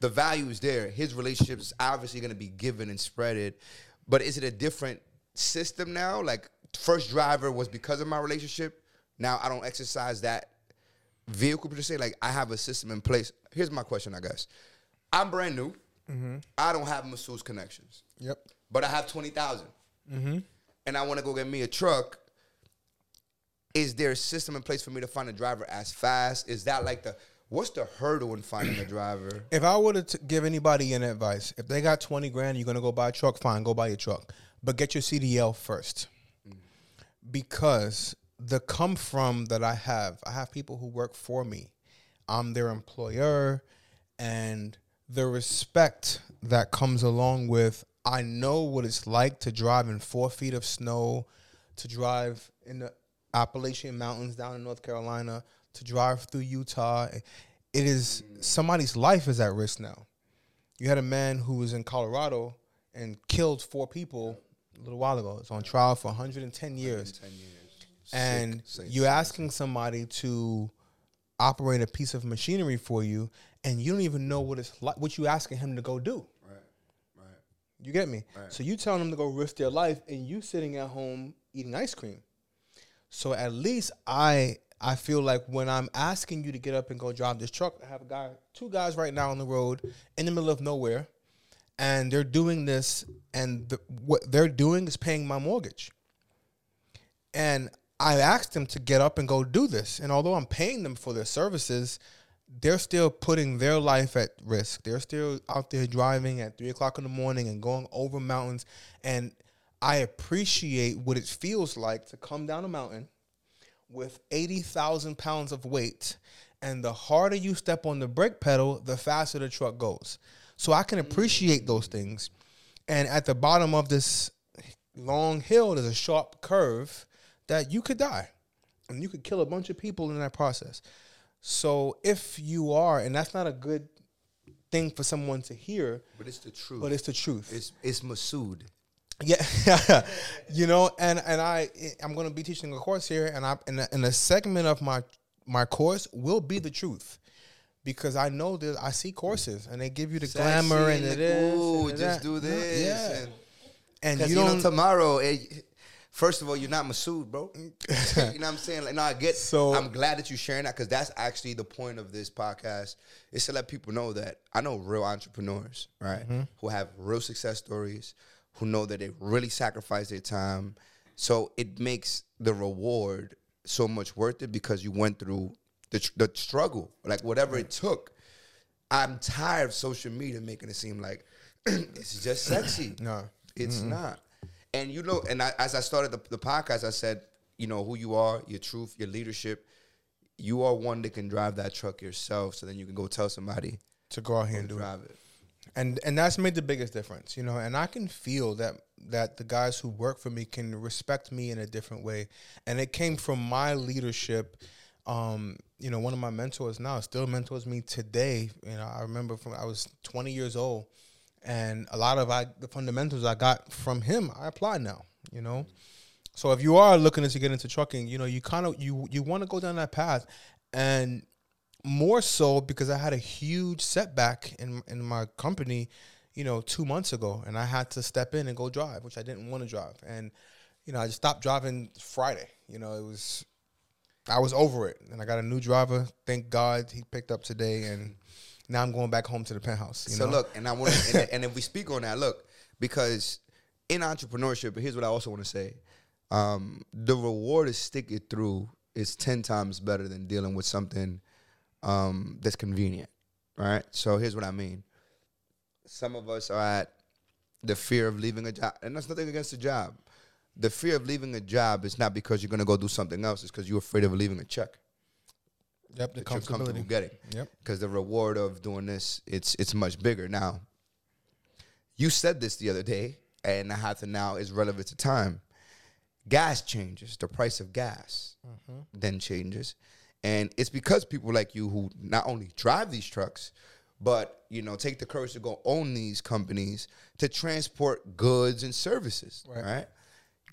Speaker 1: the value is there. His relationship is obviously gonna be given and spreaded. But is it a different system now? Like first driver was because of my relationship. Now I don't exercise that vehicle per se. Like I have a system in place. Here's my question, I guess. I'm brand new. Mm-hmm. I don't have Masud's connections
Speaker 2: Yep.
Speaker 1: but I have twenty mm-hmm. and I want to go get me a truck. Is there a system in place for me to find a driver as fast? Is that like the what's the hurdle in finding a driver?
Speaker 2: If I were to t- give anybody an advice, if they got 20 grand, you're going to go buy a truck, fine, go buy your truck. But get your CDL first. Mm. Because the come from that I have, I have people who work for me. I'm their employer and the respect that comes along with I know what it's like to drive in four feet of snow, to drive in the Appalachian Mountains down in North Carolina, to drive through Utah. It is somebody's life is at risk now. You had a man who was in Colorado and killed four people a little while ago. It's on trial for 110 years.
Speaker 1: Ten years.
Speaker 2: And
Speaker 1: Sick,
Speaker 2: you're asking somebody to operate a piece of machinery for you, and you don't even know what it's like. What you asking him to go do?
Speaker 1: Right. Right.
Speaker 2: You get me?
Speaker 1: Right.
Speaker 2: So you telling them to go risk their life, and you sitting at home eating ice cream. So at least I I feel like when I'm asking you to get up and go drive this truck, I have a guy, two guys right now on the road in the middle of nowhere, and they're doing this, and the, what they're doing is paying my mortgage. And I asked them to get up and go do this, and although I'm paying them for their services, they're still putting their life at risk. They're still out there driving at three o'clock in the morning and going over mountains. And I appreciate what it feels like to come down a mountain with 80,000 pounds of weight. And the harder you step on the brake pedal, the faster the truck goes. So I can mm-hmm. appreciate those things. And at the bottom of this long hill, there's a sharp curve that you could die and you could kill a bunch of people in that process. So if you are, and that's not a good thing for someone to hear,
Speaker 1: But it's the truth.
Speaker 2: but it's the truth.
Speaker 1: it's it's Masud.
Speaker 2: Yeah, you know, and and I I'm going to be teaching a course here, and I in a, in a segment of my my course will be the truth. Because I know that I see courses and they give you the glamour and
Speaker 1: Sexy
Speaker 2: it is.
Speaker 1: ooh,
Speaker 2: and
Speaker 1: just
Speaker 2: that.
Speaker 1: do this.
Speaker 2: yeah.
Speaker 1: And,
Speaker 2: And you don't
Speaker 1: know tomorrow, it, first of all, you're not Masud, bro. you know what I'm saying? Like, no, I get.
Speaker 2: So-
Speaker 1: I'm glad that you're sharing that because that's actually the point of this podcast is to let people know that I know real entrepreneurs, right,
Speaker 2: Mm-hmm.
Speaker 1: who have real success stories, who know that they really sacrifice their time. So it makes the reward so much worth it because you went through the tr- the struggle, like whatever it took. I'm tired of social media making it seem like it's just sexy.
Speaker 2: No.
Speaker 1: It's not. And you know, and I, as I started the, the podcast, I said, you know, who you are, your truth, your leadership. You are one that can drive that truck yourself, so then you can go tell somebody
Speaker 2: to go out here and do it.
Speaker 1: drive it.
Speaker 2: and and that's made the biggest difference you know and i can feel that that the guys who work for me can respect me in a different way and it came from my leadership um you know one of my mentors now still mentors me today you know i remember from i was 20 years old and a lot of I, the fundamentals i got from him i apply now you know? So if you are looking to get into trucking you know you kind of you you want to go down that path. And more so because I had a huge setback in in my company, you know, two months ago, and I had to step in and go drive, which I didn't want to drive, and you know, I just stopped driving Friday. You know, it was I was over it, and I got a new driver. Thank God he picked up today, and now I'm going back home to the penthouse. You
Speaker 1: so
Speaker 2: know?
Speaker 1: look, and I want, and, and if we speak on that, look, because in entrepreneurship, but here's what I also want to say: um, the reward is sticking through is ten times better than dealing with something um, that's convenient, right? So here's what I mean: some of us are at the fear of leaving a job, and that's nothing against the job. The fear of leaving a job is not because you're going to go do something else; it's because you're afraid of leaving a check
Speaker 2: yep, the
Speaker 1: that you're comfortable getting.
Speaker 2: Yep.
Speaker 1: because the reward of doing this it's it's much bigger. Now you said this the other day and i have to now is relevant to time. Gas changes the price of gas mm-hmm. then changes. And it's because people like you who not only drive these trucks but you know take the courage to go own these companies to transport goods and services
Speaker 2: Right.
Speaker 1: right?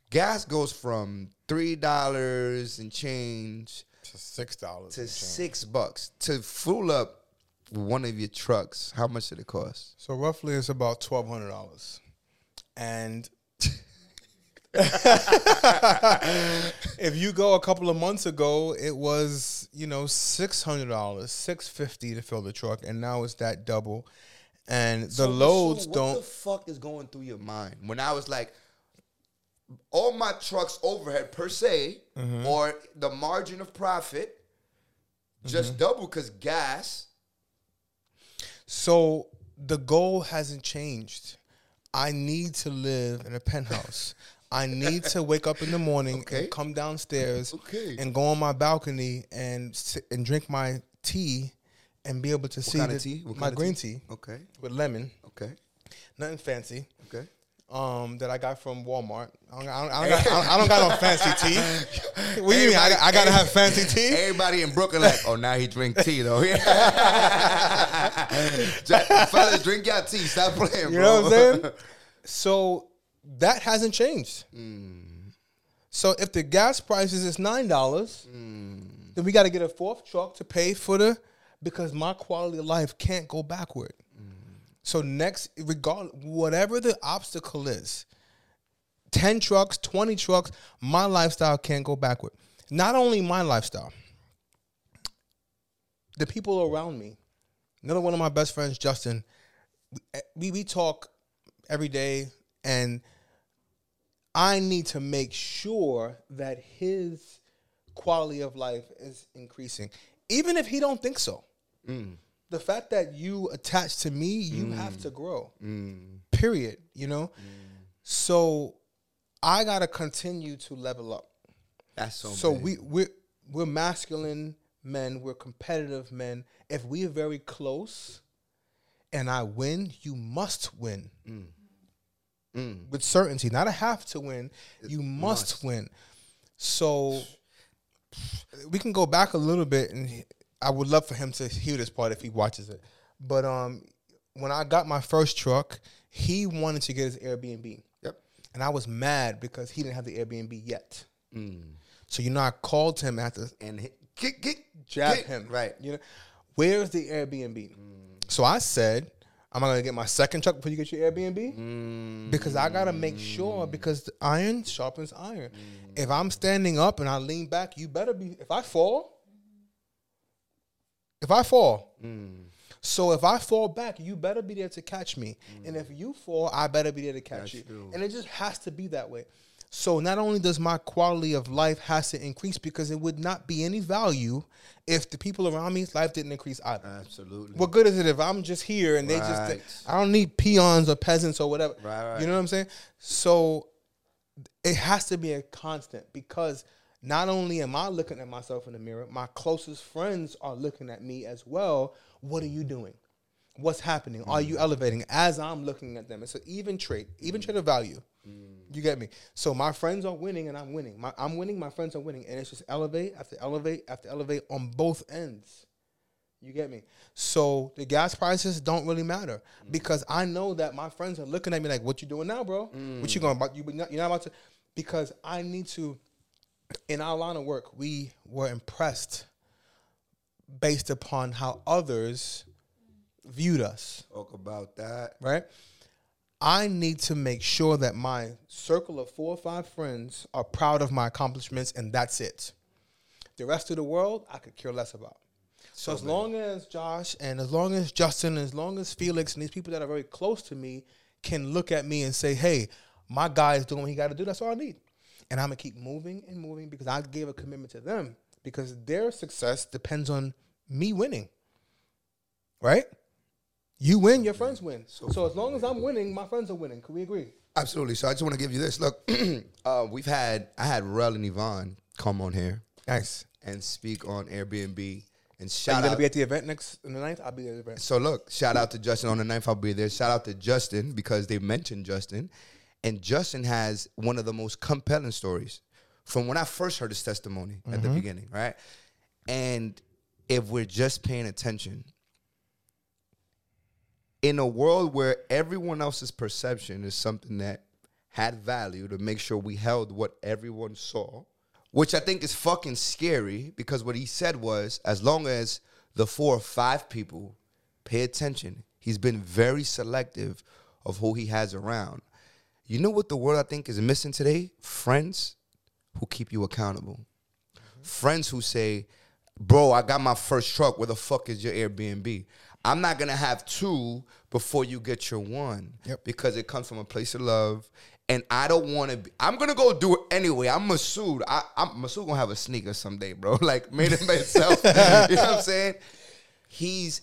Speaker 1: Gas goes from three dollars and change
Speaker 2: To six dollars.
Speaker 1: to six bucks to fuel up one of your trucks. How much did it cost?
Speaker 2: So roughly, it's about twelve hundred dollars, and if you go a couple of months ago, it was you know six hundred dollars, six fifty to fill the truck, and now it's that double. And the
Speaker 1: So,
Speaker 2: loads
Speaker 1: so what
Speaker 2: don't.
Speaker 1: What the fuck is going through your mind when I was like, all my trucks overhead per se,
Speaker 2: Mm-hmm.
Speaker 1: or the margin of profit, just
Speaker 2: Mm-hmm.
Speaker 1: double because gas.
Speaker 2: So the goal hasn't changed. I need to live in a penthouse. I need to wake up in the morning
Speaker 1: Okay.
Speaker 2: and come downstairs
Speaker 1: Okay.
Speaker 2: and go on my balcony and sit and drink my tea and be able to see
Speaker 1: kind
Speaker 2: the,
Speaker 1: of tea? What
Speaker 2: my
Speaker 1: kind of
Speaker 2: green
Speaker 1: tea?
Speaker 2: tea?
Speaker 1: Okay.
Speaker 2: with lemon,
Speaker 1: Okay.
Speaker 2: nothing fancy.
Speaker 1: Okay.
Speaker 2: Um, that I got from Walmart. I don't, I don't, I don't, got, I don't, got no fancy tea. What do you mean? I, I gotta have fancy tea?
Speaker 1: Everybody in Brooklyn like, oh, now he drink tea though. Fellas, drink your tea. Stop playing, bro.
Speaker 2: You know what I'm saying? So that hasn't changed. So if the gas prices is nine dollars, then we got to get a fourth truck to pay for the because my quality of life can't go backward. So next, regard whatever the obstacle is, ten trucks, twenty trucks, my lifestyle can't go backward. Not only my lifestyle, the people around me. Another one of my best friends, Justin. We we talk every day, and I need to make sure that his quality of life is increasing, even if he don't think so. Mm. The fact that you attach to me, you mm. have to grow. Mm. Period. You know. Mm. So I gotta continue to level up.
Speaker 1: That's so.
Speaker 2: So
Speaker 1: big.
Speaker 2: we we're we're masculine men. We're competitive men. If we're very close, and I win, you must win with certainty. Not a have to win. You must, win. So we can go back a little bit, and I would love for him to hear this part if he watches it. But um, when I got my first truck, he wanted to get his Airbnb.
Speaker 1: Yep.
Speaker 2: And I was mad because he didn't have the Airbnb yet. So you know, I called him after.
Speaker 1: And get get
Speaker 2: jab him.
Speaker 1: Right.
Speaker 2: You know, where's the Airbnb? So I said, am I gonna get my second truck before you get your Airbnb?
Speaker 1: Mm.
Speaker 2: Because I gotta make sure because the iron sharpens iron. If I'm standing up and I lean back, you better be. If I fall, if I fall,
Speaker 1: Mm.
Speaker 2: so if I fall back, you better be there to catch me. And if you fall, I better be there to catch
Speaker 1: That's
Speaker 2: you.
Speaker 1: true.
Speaker 2: And it just has to be that way. So not only does my quality of life has to increase because it would not be any value if the people around me's life didn't increase either.
Speaker 1: Absolutely.
Speaker 2: What good is it if I'm just here and they
Speaker 1: Right.
Speaker 2: just I don't need peons or peasants or whatever.
Speaker 1: Right, right.
Speaker 2: You know what I'm saying? So it has to be a constant because not only am I looking at myself in the mirror, my closest friends are looking at me as well. What are you doing? What's happening? Are
Speaker 1: Mm.
Speaker 2: you elevating as I'm looking at them? It's an even trait, even trait of value.
Speaker 1: Mm.
Speaker 2: You get me? So my friends are winning and I'm winning. My, I'm winning, my friends are winning. And it's just elevate after elevate after elevate on both ends. You get me? So the gas prices don't really matter because I know that my friends are looking at me like, "What you doing now, bro? What you going about? You you're not about to?" Because I need to. In our line of work, we were impressed based upon how others viewed us.
Speaker 1: Talk about that.
Speaker 2: Right? I need to make sure that my circle of four or five friends are proud of my accomplishments, and that's it. The rest of the world, I could care less about. So, as long as Josh and as long as Justin, as long as Felix and these people that are very close to me can look at me and say, "Hey, my guy is doing what he got to do," that's all I need. And I'm gonna keep moving and moving because I gave a commitment to them because their success depends on me winning. Right? You win, your friends win. So, as long as I'm winning, my friends are winning. Can we agree?
Speaker 1: Absolutely. So I just want to give you this. Look, uh, we've had I had Rel and Yvonne come on here
Speaker 2: Nice.
Speaker 1: and speak on Airbnb and shout
Speaker 2: Are you gonna
Speaker 1: out.
Speaker 2: be at the event next on the 9th? I'll be at the event.
Speaker 1: so look, shout out to Justin on the 9th. I'll be there. Shout out to Justin because they mentioned Justin, and Justin has one of the most compelling stories from when I first heard his testimony at the mm-hmm. beginning, right? And if we're just paying attention, in a world where everyone else's perception is something that had value to make sure we held what everyone saw, which I think is fucking scary because what he said was as long as the four or five people pay attention, he's been very selective of who he has around. You know what the world I think is missing today? Friends who keep you accountable. Friends who say, Bro, I got my first truck. Where the fuck is your Airbnb? I'm not gonna have two before you get your one.
Speaker 2: Yep.
Speaker 1: Because it comes from a place of love. And I don't wanna be I'm gonna go do it anyway. I'm Masud. I I'm Masud gonna have a sneaker someday, bro. Like made it myself. you know what I'm saying? He's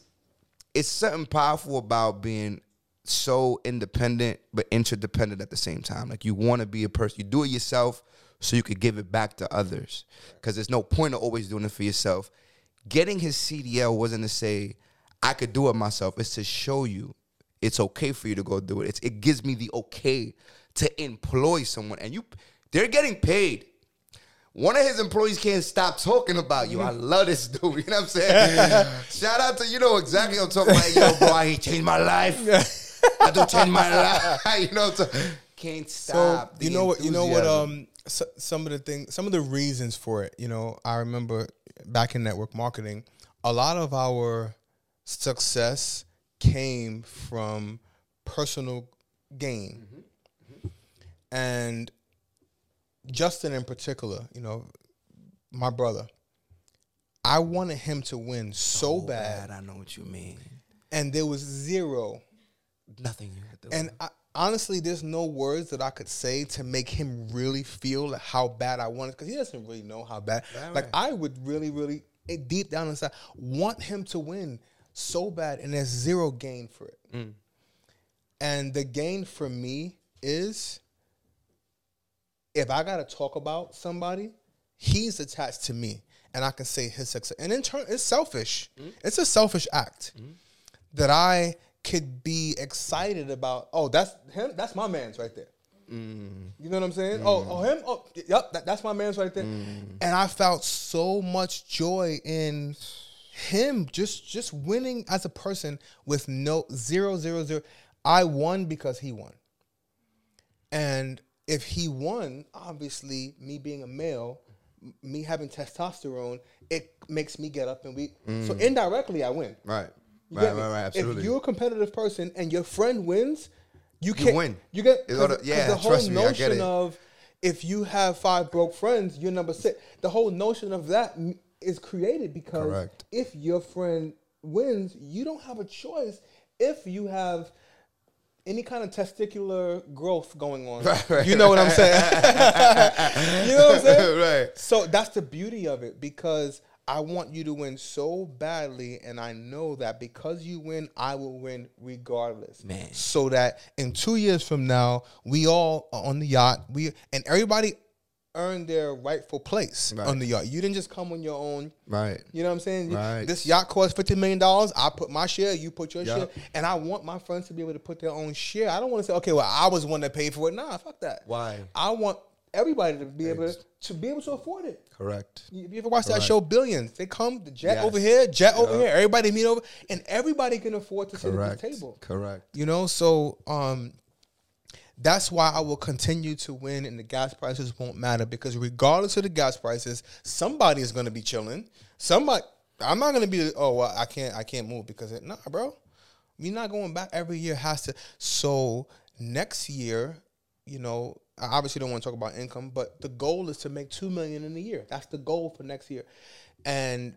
Speaker 1: it's something powerful about being so independent but interdependent at the same time. Like you want to be a person, you do it yourself so you could give it back to others. Because there's no point of always doing it for yourself. Getting his CDL wasn't to say I could do it myself. It's to show you it's okay for you to go do it. It's, it gives me the okay to employ someone, and you they're getting paid. One of his employees can't stop talking about you. I mm-hmm. love this dude. You know what I'm saying? Shout out to you know exactly what I'm talking about. Yo, boy, he changed my life. I do change my life. you know, so can't stop. the
Speaker 2: you know what? You know what? Um, so, some of the things, some of the reasons for it. You know, I remember back in network marketing, a lot of our success came from personal gain, and Justin in particular. You know, my brother. I wanted him to win so
Speaker 1: Oh,
Speaker 2: bad,
Speaker 1: I know what you mean.
Speaker 2: and there was zero
Speaker 1: Nothing you could do.
Speaker 2: And I, honestly, there's no words that I could say to make him really feel how bad I want it because he doesn't really know how bad.
Speaker 1: Right,
Speaker 2: like
Speaker 1: right.
Speaker 2: I would really, really eh, deep down inside want him to win so bad, and there's zero gain for it.
Speaker 1: Mm.
Speaker 2: And the gain for me is if I got to talk about somebody, he's attached to me, and I can say his success. And in turn, it's selfish.
Speaker 1: Mm.
Speaker 2: It's a selfish act that I could be excited about. Oh, that's him. That's my man's right there.
Speaker 1: Mm.
Speaker 2: You know what I'm saying? Oh, oh, him. Oh, yep. That, that's my man's right there.
Speaker 1: Mm.
Speaker 2: And I felt so much joy in him just just winning as a person with no zero zero zero. I won because he won. And if he won, obviously, me being a male, me having testosterone, it makes me get up and we. So indirectly, I win.
Speaker 1: Right.
Speaker 2: You
Speaker 1: Right, right, right. Absolutely.
Speaker 2: If you're a competitive person and your friend wins, you can't
Speaker 1: win.
Speaker 2: You get
Speaker 1: yeah,
Speaker 2: the whole
Speaker 1: trust me, I get
Speaker 2: notion of if you have five broke friends, you're number six. The whole notion of that is created because
Speaker 1: Correct.
Speaker 2: if your friend wins, you don't have a choice. If you have any kind of testicular growth going on,
Speaker 1: Right, right,
Speaker 2: you know what I'm saying. you know what I'm saying.
Speaker 1: right.
Speaker 2: So that's the beauty of it because I want you to win so badly, and I know that because you win, I will win regardless.
Speaker 1: Man.
Speaker 2: So that in two years from now, we all are on the yacht. We and everybody earned their rightful place
Speaker 1: Right.
Speaker 2: on the yacht. You didn't just come on your own.
Speaker 1: Right.
Speaker 2: You know what I'm saying?
Speaker 1: Right.
Speaker 2: This yacht costs fifty million dollars. I put my share. You put your
Speaker 1: Yup.
Speaker 2: share, and I want my friends to be able to put their own share. I don't want to say, okay, well, I was one that paid for it. Nah, fuck that.
Speaker 1: Why?
Speaker 2: I want everybody to be able to, to be able to afford it.
Speaker 1: Correct.
Speaker 2: You you ever watch that show Billions? They come, the jet
Speaker 1: Yes.
Speaker 2: over here, jet over here, everybody meet over, and everybody can afford to sit at
Speaker 1: Correct.
Speaker 2: the table.
Speaker 1: Correct.
Speaker 2: You know, so um, that's why I will continue to win, and the gas prices won't matter because regardless of the gas prices, somebody is going to be chilling. Somebody, I'm not going to be. Oh, well, I can't, I can't move because it. Nah, bro, you're not going back. Every year has to. So next year, you know, I obviously don't want to talk about income, but the goal is to make two million in a year. That's the goal for next year, and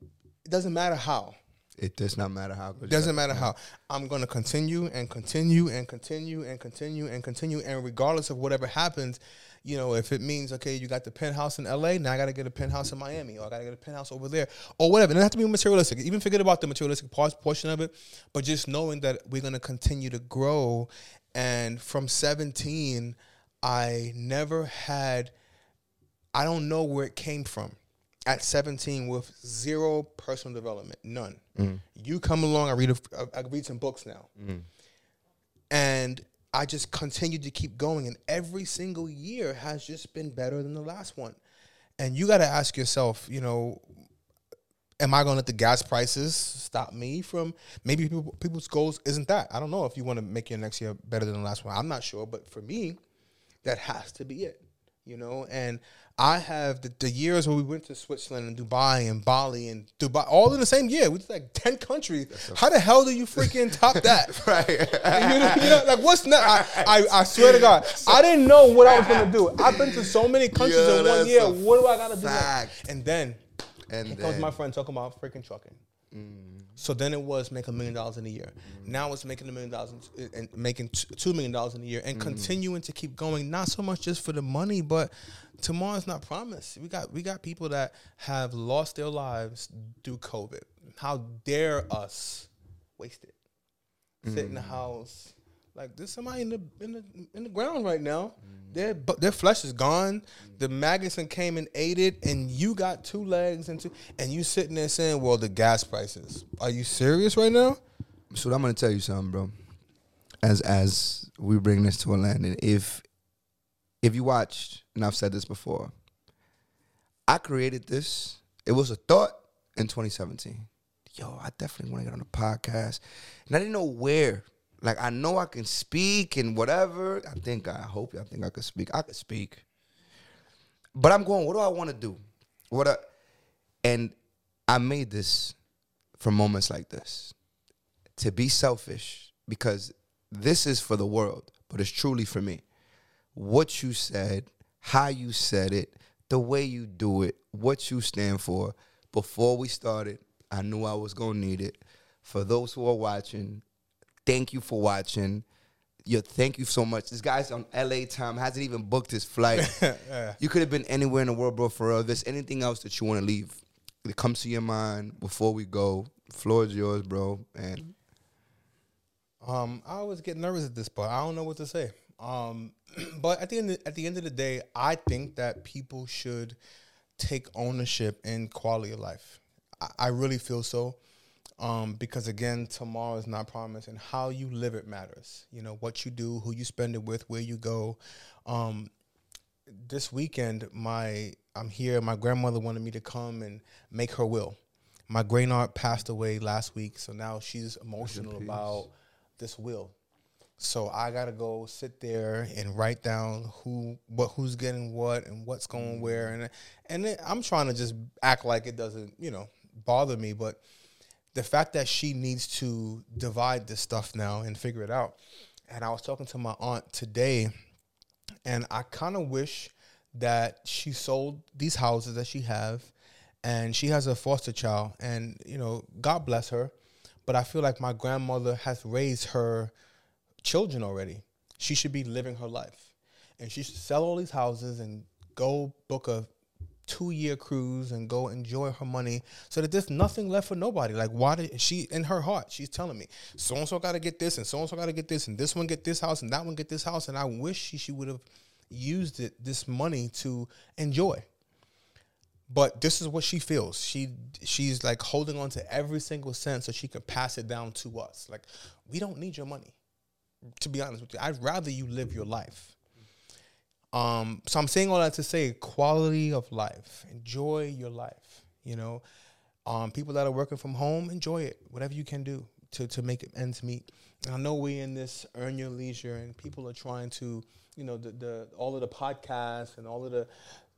Speaker 2: it doesn't matter how.
Speaker 1: It does not matter how. It
Speaker 2: doesn't matter how. I'm going to continue and continue and continue and continue and continue. And regardless of whatever happens, you know, if it means, okay, you got the penthouse in LA, now I got to get a penthouse in Miami or I got to get a penthouse over there or whatever. It doesn't have to be materialistic. Even forget about the materialistic part, portion of it, but just knowing that we're going to continue to grow. And from 17, I never had, I don't know where it came from. At 17, with zero personal development, none. Mm. You come along, I read a, I read some books now, mm. and I just continued to keep going, and every single year has just been better than the last one. And you got to ask yourself, you know, am I going to let the gas prices stop me from maybe people, people's goals isn't that? I don't know if you want to make your next year better than the last one. I'm not sure, but for me, that has to be it, you know. And I have the, the years where we went to Switzerland and Dubai and Bali and Dubai all in the same year. We did like ten countries. How the hell do you freaking top that?
Speaker 1: Right.
Speaker 2: you, know, you know, like what's not? I, I, I swear to God, I didn't know what I was gonna do. I've been to so many countries
Speaker 1: Yo,
Speaker 2: in one year. What do I gotta do? next? And then
Speaker 1: and then,
Speaker 2: comes my friend talking about freaking trucking. Mm. So then it was make a million dollars in a year. Now it's making a million dollars in- and making two million dollars in a year and mm-hmm. continuing to keep going. Not so much just for the money, but tomorrow's not promised. We got we got people that have lost their lives due COVID. How dare us waste it? Sit in the mm-hmm. house like there's somebody in the in the in the ground right now. Their bu- their flesh is gone. The maggots came and ate it, and you got two legs and two, and you sitting there saying, "Well, the gas prices." Are you serious right now?
Speaker 1: So I'm gonna tell you something, bro. As as we bring this to a landing, if if you watched, and I've said this before, I created this. It was a thought in 2017. Yo, I definitely want to get on the podcast, and I didn't know where. Like I know I can speak and whatever. I think I hope I think I could speak. I could speak, but I'm going. What do I want to do? What? I, and I made this for moments like this to be selfish because this is for the world, but it's truly for me. What you said, how you said it, the way you do it, what you stand for. Before we started, I knew I was going to need it. For those who are watching, thank you for watching. Yo, thank you so much. This guy's on LA time, hasn't even booked his flight. You could have been anywhere in the world, bro, for real. If there's anything else that you want to leave, that comes to your mind before we go, floor is yours, bro. And
Speaker 2: Um, I always get nervous at this part. I don't know what to say. Um, but at the end, at the end of the day, I think that people should take ownership in quality of life. I, I really feel so. Um, because again, tomorrow is not promised, and how you live it matters. You know what you do, who you spend it with, where you go. Um, this weekend, my I'm here. My grandmother wanted me to come and make her will. My great aunt passed away last week, so now she's emotional about this will. So I gotta go sit there and write down who what who's getting what and what's going where and and then I'm trying to just act like it doesn't you know bother me, but the fact that she needs to divide this stuff now and figure it out. And I was talking to my aunt today, and I kind of wish that she sold these houses that she have, and she has a foster child, and you know, God bless her, but I feel like my grandmother has raised her children already. She should be living her life, and she should sell all these houses and go book a two year cruise and go enjoy her money so that there's nothing left for nobody. Like why did she in her heart, she's telling me, so and so gotta get this and so and so gotta get this and this one get this house and that one get this house. And I wish she, she would have used it this money to enjoy. But this is what she feels. She she's like holding on to every single cent so she can pass it down to us. Like, we don't need your money. To be honest with you. I'd rather you live your life. Um, so I'm saying all that to say quality of life. Enjoy your life. You know, um, people that are working from home, enjoy it. Whatever you can do to to make ends meet. And I know we're in this earn your leisure, and people are trying to, you know, the the all of the podcasts and all of the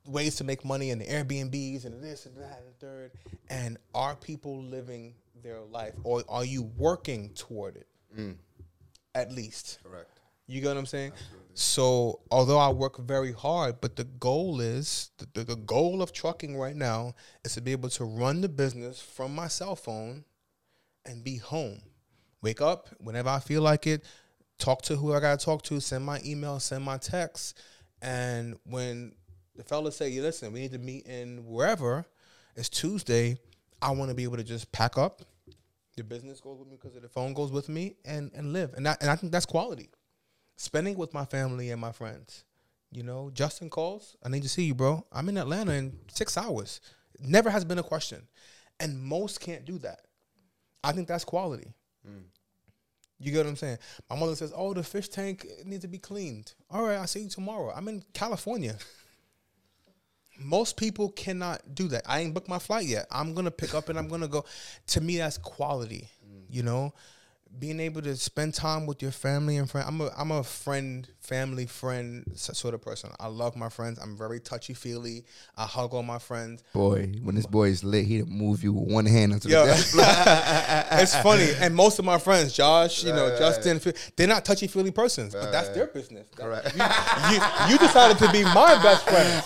Speaker 2: ways to make money and the Airbnbs and this and that and third. And are people living their life, or are you working toward it? At least.
Speaker 1: Correct.
Speaker 2: You get what I'm saying? So although I work very hard, but the goal is the, the, goal of trucking right now is to be able to run the business from my cell phone and be home. Wake up whenever I feel like it, talk to who I gotta talk to, send my email, send my text. And when the fellas say, "You listen, we need to meet in wherever," it's Tuesday. I want to be able to just pack up. The business goes with me because the phone goes with me, and and live. And I, and I think that's quality. Spending with my family and my friends. You know, Justin calls. I need to see you, bro. I'm in Atlanta in six hours. Never has been a question, and most can't do that. I think that's quality. Mm. You get what I'm saying? My mother says, "Oh, the fish tank needs to be cleaned." All right, I'll see you tomorrow. I'm in California. Most people cannot do that. I ain't booked my flight yet. I'm gonna pick up and I'm gonna go. To me, that's quality. Mm. You know, being able to spend time with your family and friend. I'm a I'm a friend, family friend sort of person. I love my friends. I'm very touchy feely. I hug all my friends.
Speaker 1: Boy, when this boy is lit, he'll move you with one hand onto
Speaker 2: Yo.
Speaker 1: the desk.
Speaker 2: it's funny, and most of my friends, Josh, you know,
Speaker 1: Right,
Speaker 2: Justin, they're not touchy feely persons, but that's their business.
Speaker 1: Correct.
Speaker 2: You, you decided to be my best friend,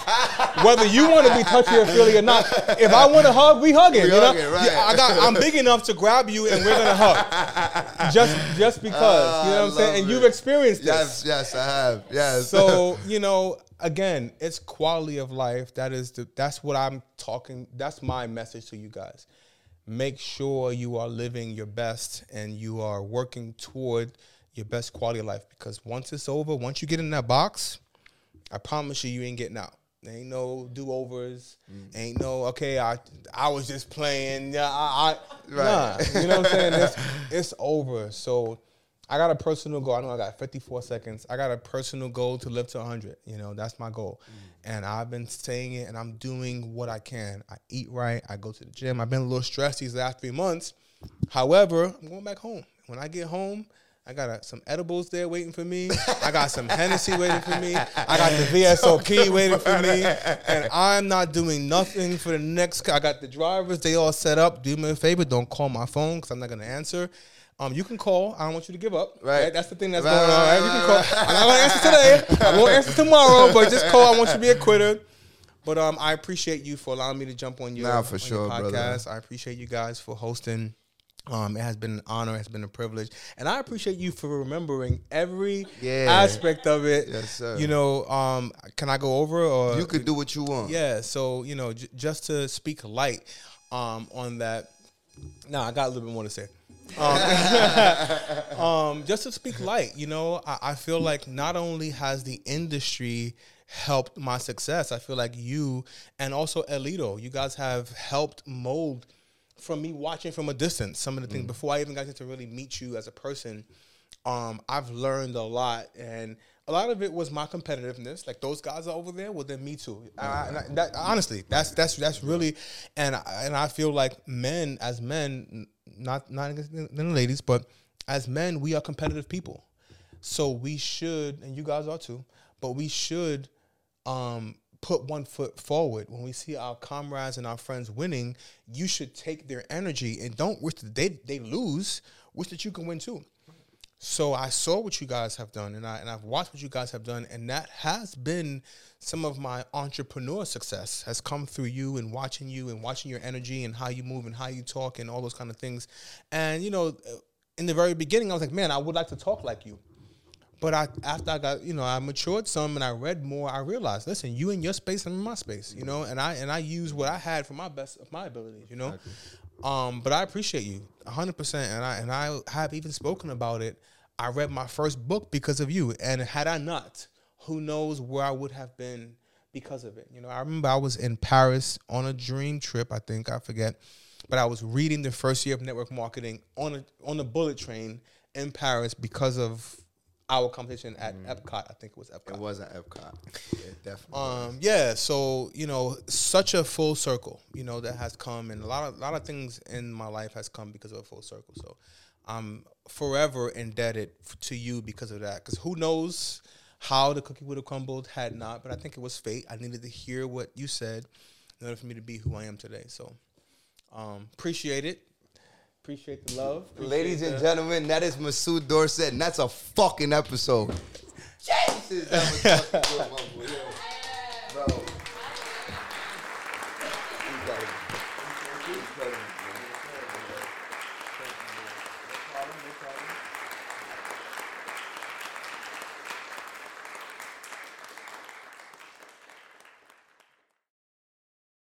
Speaker 2: whether you want to be touchy or feely or not. If I want to hug, we hugging.
Speaker 1: We
Speaker 2: you know,
Speaker 1: right.
Speaker 2: I got. I'm big enough to grab you, and we're gonna hug. Just, just because.
Speaker 1: Ah,
Speaker 2: you know what I'm saying?
Speaker 1: love
Speaker 2: And you've experienced this.
Speaker 1: yes, yes, I have. Yes.
Speaker 2: So you know, again, it's quality of life. That is the. That's what I'm talking. That's my message to you guys. Make sure you are living your best and you are working toward your best quality of life. Because once it's over, once you get in that box, I promise you, you ain't getting out. Ain't no do overs. Mm. Ain't no okay. I I was just playing. Yeah, I, I
Speaker 1: Right.
Speaker 2: nah. You know what I'm saying? It's, it's over. So I got a personal goal. I know I got 54 seconds. I got a personal goal to live to 100. You know, that's my goal. Mm. And I've been saying it and I'm doing what I can. I eat right. I go to the gym. I've been a little stressed these last three months. However, I'm going back home. When I get home, I got uh, some edibles there waiting for me. I got some Hennessy waiting for me. I got the VSOP waiting for me. And I'm not doing nothing for the next. I got the drivers. They all set up. Do me a favor. Don't call my phone because I'm not going to answer. Um, you can call. I don't want you to give up.
Speaker 1: Right.
Speaker 2: That's the thing that's
Speaker 1: Right,
Speaker 2: going on.
Speaker 1: right,
Speaker 2: Right? You can
Speaker 1: right,
Speaker 2: call. I'm not going to answer today. I won't answer tomorrow. But just call. I want you to be a quitter. But um, I appreciate you for allowing me to jump on your,
Speaker 1: Nah, for
Speaker 2: on
Speaker 1: sure,
Speaker 2: your
Speaker 1: brother.
Speaker 2: I appreciate you guys for hosting. Um, it has been an honor. It has been a privilege, and I appreciate you for remembering every
Speaker 1: Yeah.
Speaker 2: aspect of it.
Speaker 1: Yes, sir.
Speaker 2: You know, um, can I go over or
Speaker 1: you could do what you want.
Speaker 2: yeah, so you know, j- just to speak light um, on that. Now I got a little bit more to say. Um, um, just to speak light, you know, I, I feel like not only has the industry helped my success, I feel like you and also Elito, you guys have helped mold from me watching from a distance some of the things before I even got to really meet you as a person. Um, I've learned a lot, and a lot of it was my competitiveness. Like those guys are over there, well, then me too. I, and I, that, honestly, that's that's that's really, and I, and I feel like men as men, not not against the the ladies, but as men, we are competitive people. So we should, and you guys are too, but we should um, put one foot forward when we see our comrades and our friends winning. You should take their energy and don't wish that they they lose. Wish that you can win too. So I saw what you guys have done, and I and I've watched what you guys have done, and that has been some of my entrepreneur success has come through you and watching you and watching your energy and how you move and how you talk and all those kind of things. And you know, in the very beginning, I was like, man, I would like to talk like you. But I, after I got, you know, I matured some and I read more. I realized, listen, you in your space, I'm in my space, you know, and I and I use what I had for my best of my abilities, you know. Exactly. Um, but I appreciate you 100, percent and I and I have even spoken about it. I read my first book because of you, and had I not, who knows where I would have been because of it. You know, I remember I was in Paris on a dream trip. I think I forget, but I was reading the first year of network marketing on a on a bullet train in Paris because of our competition at mm. Epcot. I think it was Epcot.
Speaker 1: It was at Epcot. Yeah, definitely.
Speaker 2: Um, yeah. So you know, such a full circle. You know that has come, and a lot of a lot of things in my life has come because of a full circle. So I'm forever indebted to you because of that. Because who knows how the cookie would have crumbled had not. But I think it was fate. I needed to hear what you said in order for me to be who I am today. So um, appreciate it. Appreciate the love. Appreciate
Speaker 1: Ladies and the- gentlemen, that is Masud Dorsett, and that's a fucking episode. Jesus, that was fucking good, Bro.